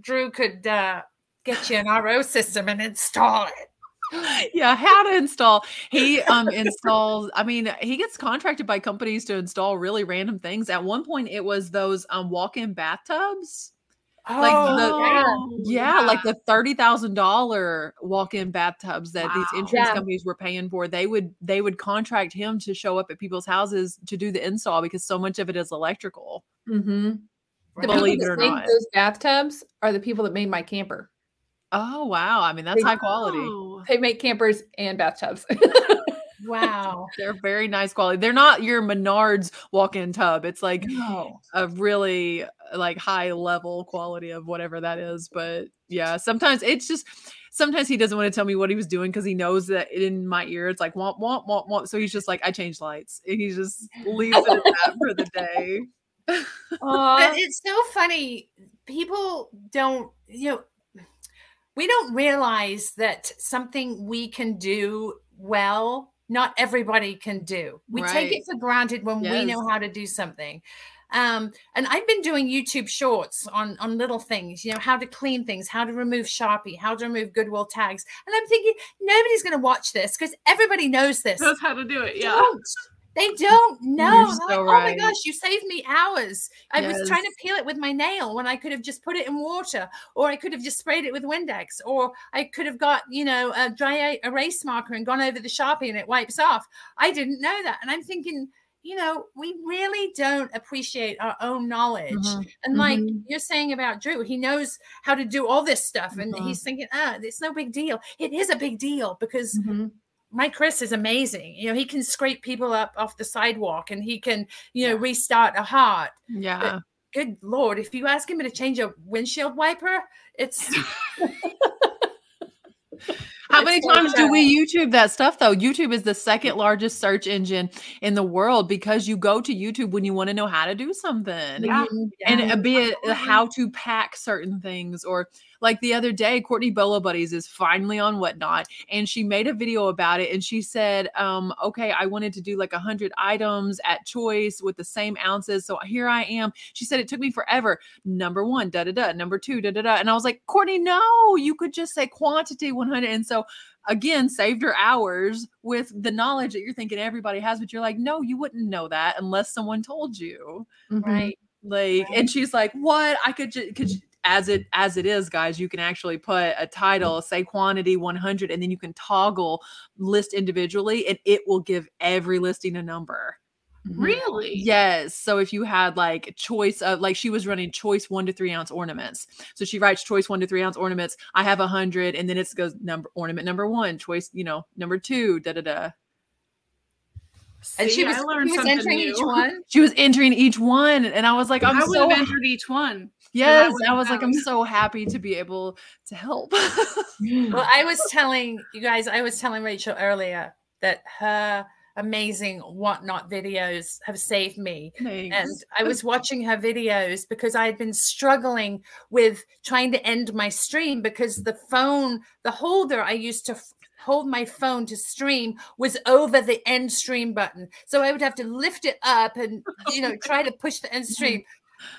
Drew could uh, get you an RO system and install it. *gasps* yeah how to install he um installs i mean he gets contracted by companies to install really random things at one point it was those um walk-in bathtubs Like the- Oh, yeah, like the thirty thousand dollar walk-in bathtubs that these insurance Yeah. companies were paying for they would they would contract him to show up at people's houses to do the install because so much of it is electrical Mhm. The Right. Believe people it or not. those bathtubs are the people that made my camper. oh wow i mean that's They- high quality Oh. They make campers and bathtubs. *laughs* Wow. *laughs* they're very nice quality they're not your menards walk-in tub it's like no. a really like high level quality of whatever that is but yeah sometimes it's just sometimes he doesn't want to tell me what he was doing because he knows that in my ear it's like womp womp womp womp so he's just like i changed lights and he just leaves it at that for the day But it's so funny. People don't, you know, we don't realize that something we can do well, not everybody can do. We take it for granted when we know how to do something. Um, and I've been doing YouTube shorts on on little things, you know, how to clean things, how to remove Sharpie, how to remove Goodwill tags. And I'm thinking nobody's going to watch this because everybody knows this Knows how to do it. Yeah. don't. They don't know. You're like, so oh my gosh, you saved me hours. I was trying to peel it with my nail when I could have just put it in water, or I could have just sprayed it with Windex, or I could have got, you know, a dry erase marker and gone over the Sharpie and it wipes off. I didn't know that. And I'm thinking, you know, we really don't appreciate our own knowledge. Mhm. And like Mhm. you're saying about Drew, he knows how to do all this stuff. And Mhm. he's thinking, ah, it's no big deal. It is a big deal because Mhm. My Chris is amazing. You know, he can scrape people up off the sidewalk and he can, you know, restart a heart. yeah Good Lord, if you ask him to change a windshield wiper, it's *laughs* *laughs* How many times do we YouTube that stuff though? YouTube is the second largest search engine in the world because you go to YouTube when you want to know how to do something. Yeah. And Yeah. uh, be it how to pack certain things or like the other day, Courtney Bolo Buddies is finally on whatnot, and she made a video about it. And she said, um, "Okay, I wanted to do like a hundred items at choice with the same ounces, so here I am." She said it took me forever. Number one, da da da. Number two, da da da. And I was like, Courtney, no, you could just say quantity one hundred. And so again, saved her hours with the knowledge that you're thinking everybody has, but you're like, no, you wouldn't know that unless someone told you Mhm. right. like Right. and she's like what i could just could you-" as it as it is guys you can actually put a title say quantity 100 and then you can toggle list individually and it will give every listing a number Mm-hmm. Really? Yes. So if you had like choice of like she was running choice one to three ounce ornaments. So she writes choice one to three ounce ornaments. I have a hundred, and then it goes number ornament number one, choice, you know, number two, da da da. See, and she was, she was entering new. each one. She was entering each one, and I was like, I'm I so would have entered each one. Yes, I, I was like, I'm so happy to be able to help. *laughs* well, I was telling you guys, I was telling Rachel earlier that her amazing whatnot videos have saved me. Thanks. And I was watching her videos because I had been struggling with trying to end my stream because the phone, the holder I used to f- hold my phone to stream was over the end stream button. So I would have to lift it up and you know try to push the end mm-hmm. stream.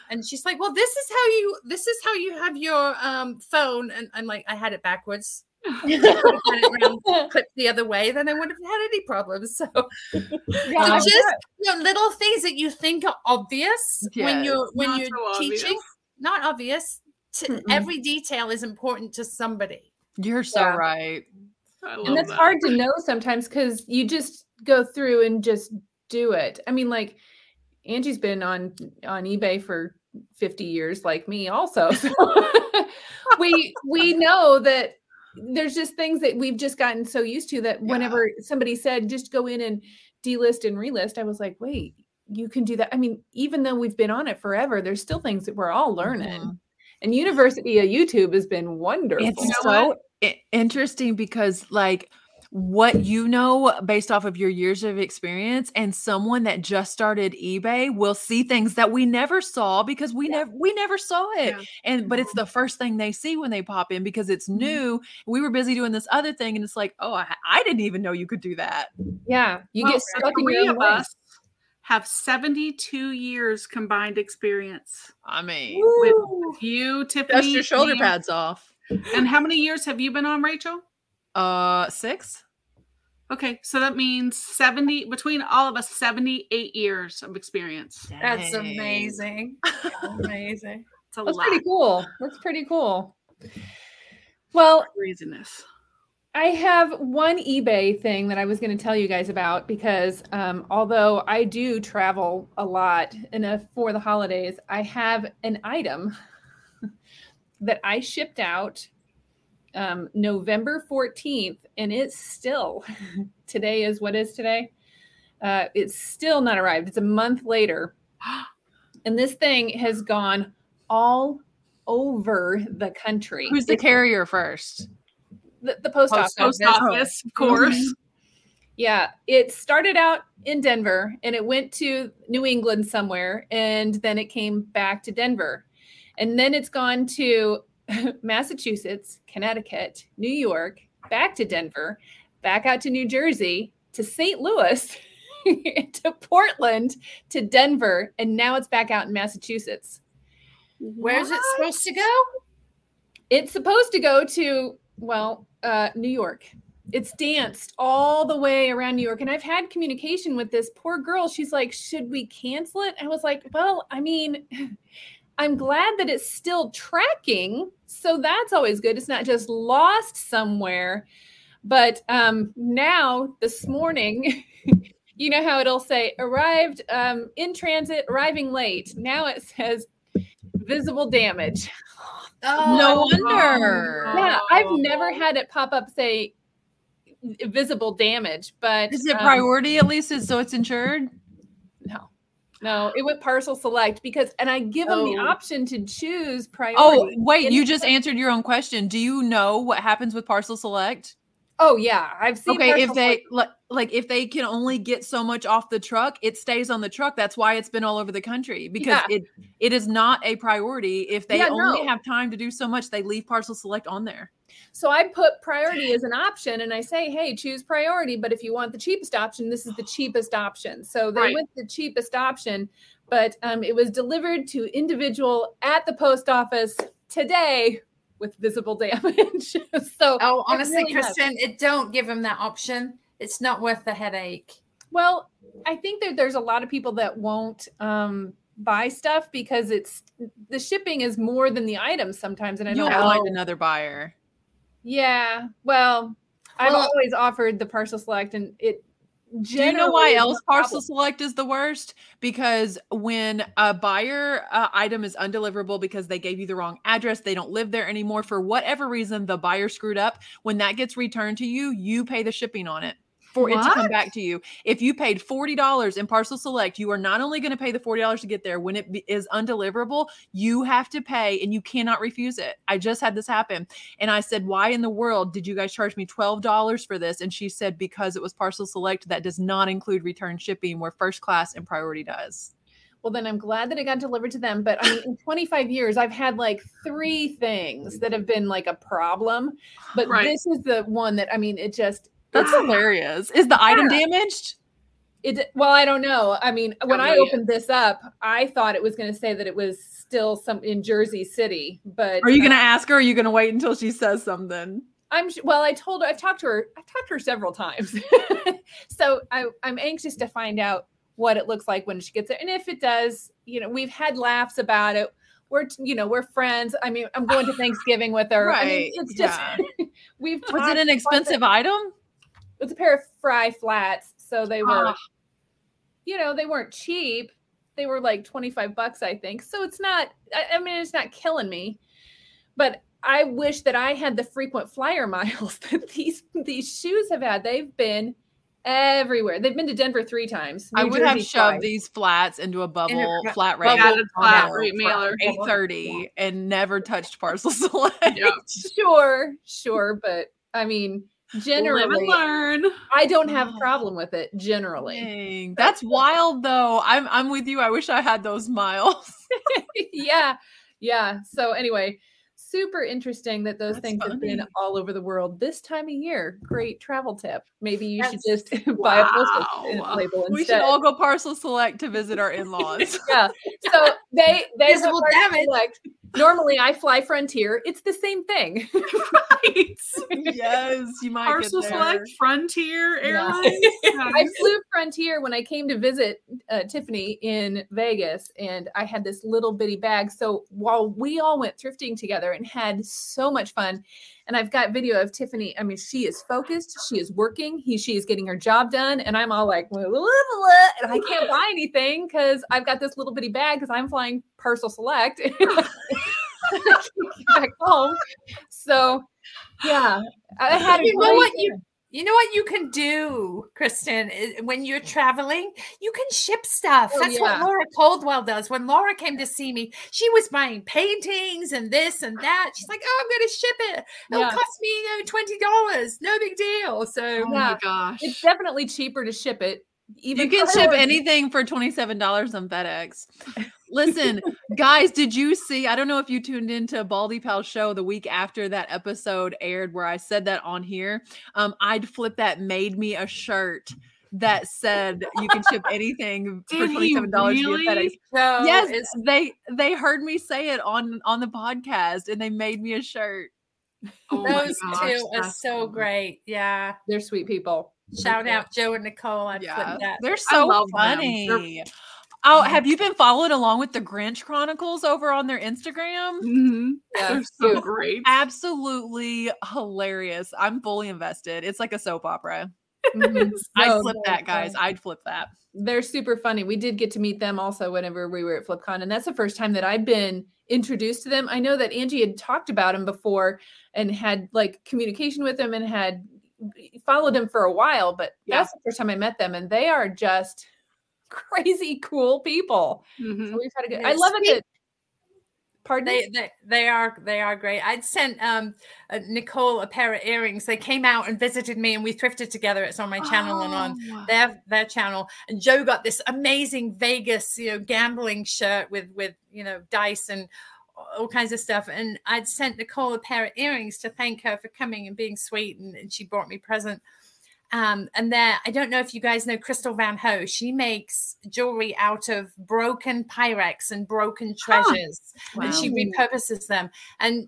And she's like, "Well, this is how you this is how you have your um phone." And I'm like, "I had it backwards." *laughs* clipped the other way, then I wouldn't have had any problems. So, *laughs* yeah, so just you know, little things that you think are obvious yes. when you're when not you're so teaching, obvious. not obvious. To, every detail is important to somebody. You're so yeah. right. And that's that. hard to know sometimes because you just go through and just do it. I mean, like Angie's been on on eBay for 50 years, like me, also. *laughs* *laughs* we we know that there's just things that we've just gotten so used to that yeah. whenever somebody said just go in and delist and relist, I was like, wait, you can do that. I mean, even though we've been on it forever, there's still things that we're all learning. Mm-hmm. And University of YouTube has been wonderful. It's so interesting because like what you know based off of your years of experience and someone that just started ebay will see things that we never saw because we yeah. never we never saw it. Yeah. and but it's mm-hmm. the first thing they see when they pop in because it's mm-hmm. new. We were busy doing this other thing and it's like oh i, I didn't even know you could do that. Yeah. You well, get stuck in your own us have 72 years combined experience i mean. with you tiffany dust your shoulder pads off. And how many years have you been on rachel uh, six. Okay, so that means 70 between all of us 78 years of experience. Dang. That's amazing. *laughs* amazing. It's a That's lot. pretty cool. That's pretty cool. Well, craziness. I have one eBay thing that I was going to tell you guys about because um, although I do travel a lot and uh, for the holidays, I have an item *laughs* that I shipped out um, November 14th, and it's still *laughs* today is what is today. Uh, it's still not arrived. It's a month later, *gasps* and this thing has gone all over the country. Who's the carrier first? The, the post, post, office. Post office, of course. Mm-hmm. Yeah, it started out in Denver and it went to New England somewhere, and then it came back to Denver, and then it's gone to *laughs* Massachusetts, Connecticut, New York, back to Denver, back out to New Jersey, to St. Louis, *laughs* to Portland, to Denver, and now it's back out in Massachusetts. Where's what? it supposed to go? It's supposed to go to, well, uh, New York. It's danced all the way around New York. And I've had communication with this poor girl. She's like, Should we cancel it? I was like, Well, I mean, *laughs* I'm glad that it's still tracking. So that's always good. It's not just lost somewhere. But um, now, this morning, *laughs* you know how it'll say arrived um, in transit, arriving late. Now it says visible damage. Oh, no wonder. Yeah, I've never had it pop up say visible damage, but is it um, priority at least? Is so it's insured? No, it went parcel select because, and I give them the oh. option to choose oh, priority. Oh, wait, you just answered your own question. Do you know what happens with parcel select? Oh yeah, I've seen. Okay, if they like, like if they can only get so much off the truck, it stays on the truck. That's why it's been all over the country because yeah. it it is not a priority. If they yeah, only no. have time to do so much, they leave parcel select on there. So I put priority as an option and I say, hey, choose priority. But if you want the cheapest option, this is the cheapest option. So they right. went the cheapest option, but um, it was delivered to individual at the post office today with visible damage. *laughs* so oh, honestly, really Kristin, it don't give them that option. It's not worth the headache. Well, I think that there's a lot of people that won't um, buy stuff because it's the shipping is more than the items sometimes, and I You'll don't. find another buyer. Yeah, well, I've Well- always offered the parcel select, and it. Do you know why else parcel select is the worst? Because when a buyer uh, item is undeliverable because they gave you the wrong address, they don't live there anymore for whatever reason, the buyer screwed up. When that gets returned to you, you pay the shipping on it for it to come back to you. If you paid forty dollars in parcel select, you are not only going to pay the forty dollars to get there. When it be- is undeliverable, you have to pay, and you cannot refuse it. I just had this happen, and I said, "Why in the world did you guys charge me twelve dollars for this?" And she said, "Because it was parcel select. That does not include return shipping, where first class and priority does." Well, then I'm glad that it got delivered to them. But I mean, in 25 years, I've had like three things that have been like a problem. But Right. this is the one that I mean, it just That's hilarious. Is the item damaged? it. Well, I don't know. I mean, when I really opened this up, I thought it was going to say that it was still some in Jersey City. But Are you going to uh, ask her? Or are you going to wait until she says something? I'm well. I told her. I've talked to her. I've talked to her several times. *laughs* so I, I'm anxious to find out what it looks like when she gets there, and if it does, you know, we've had laughs about it. We're, you know, we're friends. I mean, I'm going to *sighs* Thanksgiving with her. I mean, Right, it's just yeah. *laughs* we've. Was it an expensive item? It's a pair of Frye flats, so they were, Ah. you know, they weren't cheap. They were like 25 bucks, I think. So it's not. I, I mean, it's not killing me, but I wish that I had the frequent flyer *laughs* miles that these these shoes have had. They've been everywhere. They've been to Denver three times. I New would have shoved twice. these flats into a bubble a flat rate. Added flat mailer rate mailer. 830 and never touched parcel select. *laughs* Yeah. Sure, sure, but I mean, Live and generally, learn. I don't have a problem with it. Generally, Dang, that's wild though. I'm I'm with you. I wish I had those miles. *laughs* *laughs* yeah, yeah. So anyway, super interesting that those That's things have been all over the world this time of year. Great travel tip. Maybe you should That's- just *laughs* buy a postal Wow. label We should all go parcel select to visit our in-laws. yeah. So they they have Visible Parcel damage. Select. Normally, I fly Frontier. It's the same thing. *laughs* Right. yes, you might Parcel get there. Select, Frontier Yeah. Airlines. *laughs* I flew Frontier when I came to visit uh, Tiffany in Vegas, and I had this little bitty bag. So while we all went thrifting together and had so much fun, and I've got video of Tiffany. I mean, she is focused, she is working, he she is getting her job done, and I'm all like, "Blah, blah, blah, blah," and I can't buy anything because I've got this little bitty bag because I'm flying Parcel Select. *laughs* back home. So yeah, I had You know what you-. You know what you can do, Kristin, when you're traveling? You can ship stuff. Oh, That's yeah. what Laura Coldwell does. When Laura came to see me, she was buying paintings and this and that. She's like, "Oh, I'm going to ship it. It'll Yeah. cost me, you know, twenty dollars. No big deal." So Oh my gosh. It's definitely cheaper to ship it. Even You can ship anything for $27 on FedEx. Listen, guys, did you see? I don't know if you tuned into Baldy Pal show the week after that episode aired where I said that on here. Um, I'd flip that made me a shirt that said you can ship anything *laughs* for $27 via really? FedEx. so yes, it's they they heard me say it on on the podcast and they made me a shirt. Oh those gosh, two are so cool. great. Yeah. They're sweet people. Shout out Joe and Nicole. I'd Yeah, that. they're so love them. They're- funny. Oh, have you been following along with the Grinch Chronicles over on their Instagram? Mhm. Yeah, They're so *laughs* great. Absolutely hilarious. I'm fully invested. It's like a soap opera. Mhm. *laughs* I'd flip that, guys. I'd flip that. They're super funny. We did get to meet them also whenever we were at FlipCon, and that's the first time that I've been introduced to them. I know that Angie had talked about them before and had like communication with them and had followed them for a while, but Yeah. that's the first time I met them, and they are just crazy cool people. Mhm. So we've had a good. I love it. speak- That, pardon? They, they they are they are great. I'd sent um uh, Nicole a pair of earrings. They came out and visited me, and we thrifted together. It's on my channel and on Oh. their their channel. And Joe got this amazing Vegas, you know, gambling shirt with with you know dice and all kinds of stuff. And I'd sent Nicole a pair of earrings to thank her for coming and being sweet, and, and she brought me a present. Um, and there, I don't know if you guys know Crystal Van Ho. She makes jewelry out of broken Pyrex and broken treasures and she repurposes them. And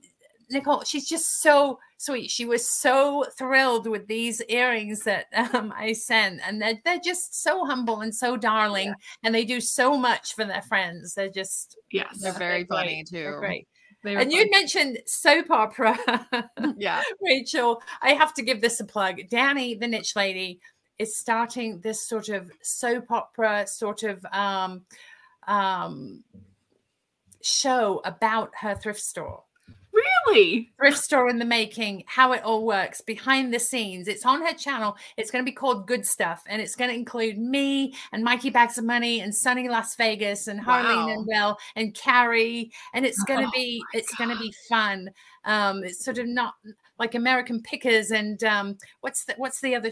Nicole, she's just so sweet. She was so thrilled with these earrings that um, I sent, and they're, they're just so humble and so darling, yeah. and they do so much for their friends. They're just yes, they're very they're funny too. They're great. And you mentioned soap opera. *laughs* yeah. Rachel, I have to give this a plug. Danny, the niche lady, is starting this sort of soap opera sort of um, um, show about her thrift store. Really? Thrift store in the making, how it all works behind the scenes. It's on her channel. It's going to be called Good Stuff, and it's going to include me and Mikey Bags of Money and Sunny Las Vegas and Harleen wow. and Will and Carrie. And it's going to oh be it's going to be fun. Um, it's sort of not like American Pickers and um, what's the what's the other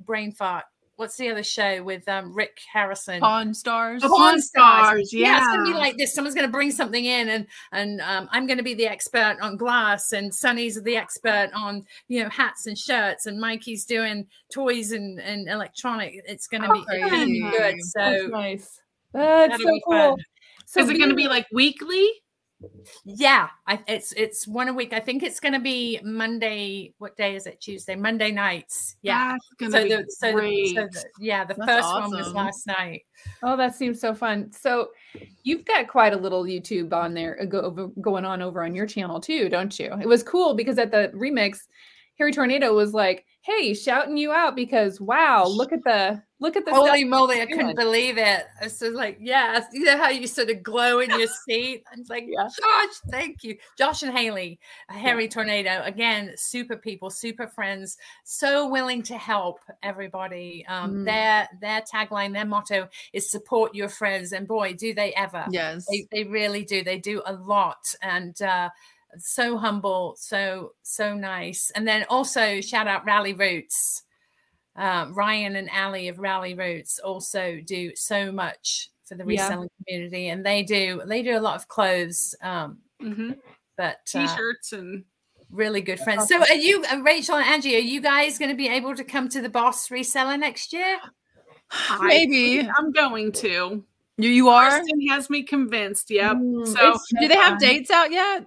brain fart? What's the other show with um, Rick Harrison? Pawn Stars. Oh, Pawn, Stars. Yeah. yeah, it's gonna be like this. Someone's gonna bring something in, and and um, I'm gonna be the expert on glass, and Sunny's the expert on you know hats and shirts, and Mikey's doing toys and and electronic. It's gonna be really good. So That's nice. That's so cool. So is it going to be like weekly? Yeah, I, it's it's one a week. I think it's going to be Monday. What day is it? Tuesday, Monday nights. Yeah, so the, so, the, so the, yeah, the That's first awesome. one was last night. Oh, that seems so fun. So you've got quite a little YouTube on there uh, go, going on over on your channel too, don't you? It was cool because at the remix, Hairy Tornado was like, "Hey, shouting you out because wow, look at the look at the holy moly! I couldn't believe it." I was like, "Yeah, you know how you sort of glow in your seat." I'm like, yeah. "Josh, thank you, Josh and Haley, Hairy yeah. Tornado, again, super people, super friends, so willing to help everybody. Um, mm. Their their tagline, their motto is support your friends, and boy, do they ever! Yes, they, they really do. They do a lot, and. uh so humble, so so nice. And then also shout out Rally Roots. Um, Ryan and Ali of Rally Roots also do so much for the reselling yeah. community, and they do they do a lot of clothes. Um, mm-hmm. But uh, t-shirts uh, and really good friends. So, are you, uh, Rachel and Angie, are you guys going to be able to come to the Boss Reseller next year? Maybe I'm going to. You, you are. Austin has me convinced. Yep. Mm, so, do they have dates out yet?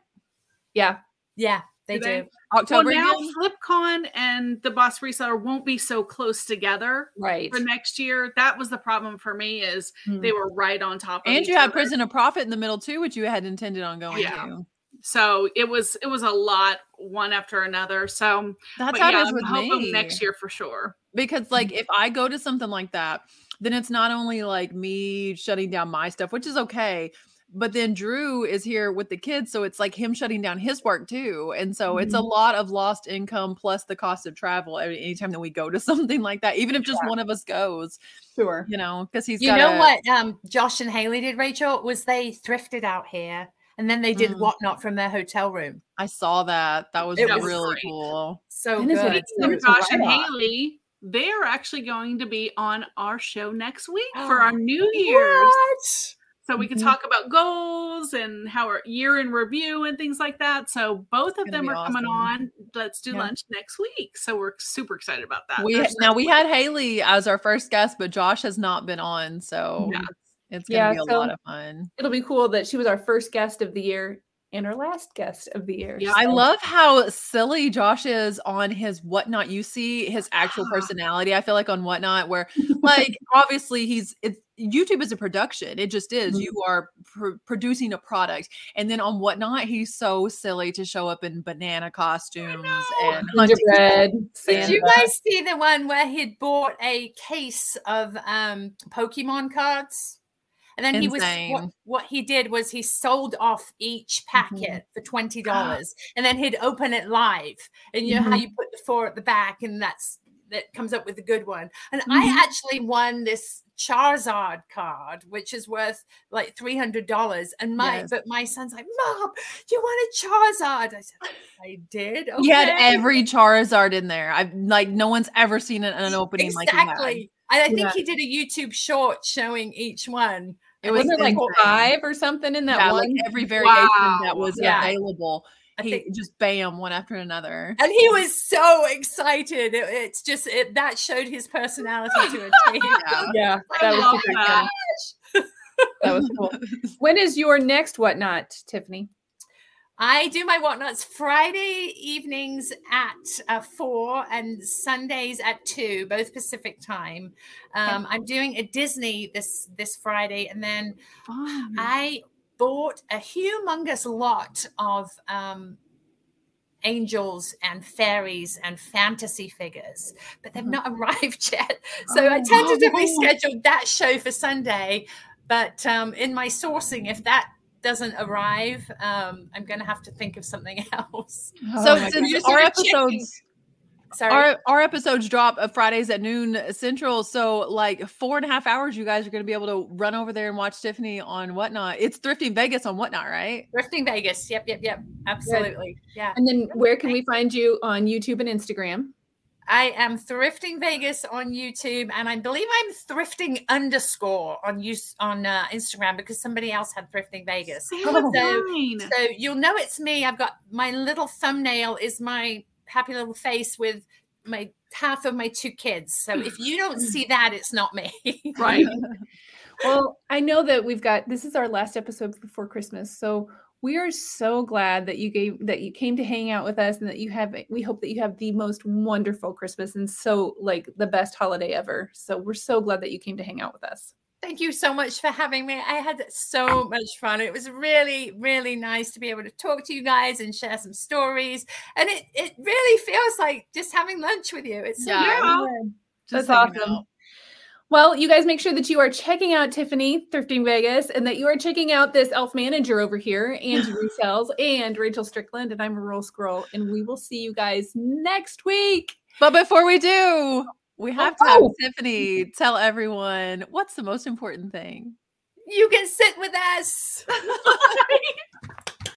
Yeah. Yeah, they do. do. October. Well, now again? FlipCon and the Boss Reseller won't be so close together, right? For next year, that was the problem for me is hmm. they were right on top. of And you had Prison of Profit in the middle too, which you had intended on going yeah. to. So it was it was a lot one after another. So that's how yeah, it is with me. next year for sure. Because like if I go to something like that, then it's not only like me shutting down my stuff, which is okay, but then Drew is here with the kids, so it's like him shutting down his work too, and so mm-hmm. it's a mm-hmm. lot of lost income plus the cost of travel anytime that we go to *laughs* something like that, even if just yeah. one of us goes. Sure, you know, because he's. You gotta... know what? Um, Josh and Haley did, Rachel, was they thrifted out here, and then they did mm. whatnot from their hotel room. I saw that. That was it really was cool. So and good. So Josh and Haley they are actually going to be on our show next week for *gasps* our New Year's. What? So we can mm-hmm. talk about goals and how our year in review and things like that. So both of them are awesome. coming on. Let's do yeah. lunch next week. So we're super excited about that. We now we had Haley as our first guest, but Josh has not been on. So yeah. it's gonna yeah, be a so lot of fun. It'll be cool that she was our first guest of the year and our last guest of the year. Yeah, so. I love how silly Josh is on his whatnot. You see his actual personality. I feel like on whatnot, where *laughs* like obviously he's it's YouTube is a production. It just is. Mm-hmm. You are pr- producing a product, and then on whatnot, he's so silly to show up in banana costumes and gingerbread. Did you guys see the one where he'd bought a case of um Pokemon cards? And then Insane. he was what, what, he did was he sold off each packet mm-hmm. for twenty *gasps* dollars, and then he'd open it live. And you know mm-hmm. how you put the four at the back, and that's that comes up with the good one. And mm-hmm. I actually won this Charizard card, which is worth like three hundred dollars. And my yes. but my son's like, Mom, do you want a Charizard? I said, I did. Okay. You had every Charizard in there. I've like no one's ever seen an, an opening exactly. like that. I think yeah. he did a YouTube short showing each one. It was, was like five or something in that yeah, one. Like every variation wow. that was yeah. available. I he think, just bam one after another. And he was so excited. It, it's just it, that showed his personality to a *laughs* T. yeah, yeah *laughs* that was that. that was cool. *laughs* When is your next whatnot, Tiffany? I do my whatnots Friday evenings at uh, four and Sundays at two, both Pacific time. Um, I'm doing a Disney this this Friday, and then. I bought a humongous lot of um, angels and fairies and fantasy figures, but they've not *laughs* arrived yet. So I Oh, tentatively no. scheduled that show for Sunday. But um, in my sourcing, if that doesn't arrive, um, I'm going to have to think of something *laughs* else. So since our started checking. episodes Sorry. our our episodes drop uh, Fridays at noon central, so like four and a half hours, you guys are going to be able to run over there and watch Tiffany on whatnot. It's Thrifting Vegas on whatnot, right? Thrifting Vegas. Yep, yep, yep. Absolutely. Yeah. And then where can we find you on YouTube and Instagram? I am Thrifting Vegas on YouTube, and I believe I'm Thrifting underscore on use on uh, Instagram because somebody else had Thrifting Vegas. Oh. So- So you'll know it's me. I've got my little thumbnail is my happy little face with my half of my two kids. So if you don't *laughs* see that, it's not me. *laughs* Right. *laughs* Well, I know that we've got this is our last episode before Christmas. So we are so glad that you gave that you came to hang out with us and that you have we hope that you have the most wonderful Christmas and so like the best holiday ever. So we're so glad that you came to hang out with us. Thank you so much for having me. I had so much fun. It was really, really nice to be able to talk to you guys and share some stories. And it, it really feels like just having lunch with you. It's so Yeah. Just That's hanging awesome. Out. Well, you guys make sure that you are checking out Tiffany Thrifting Vegas and that you are checking out this elf manager over here, Angie *laughs* Resells and Rachel Strickland. And I'm a Rural Squirrel. And we will see you guys next week. But before we do, we oh, have to have Oh. Tiffany tell everyone what's the most important thing. You can sit with us. *laughs* *laughs*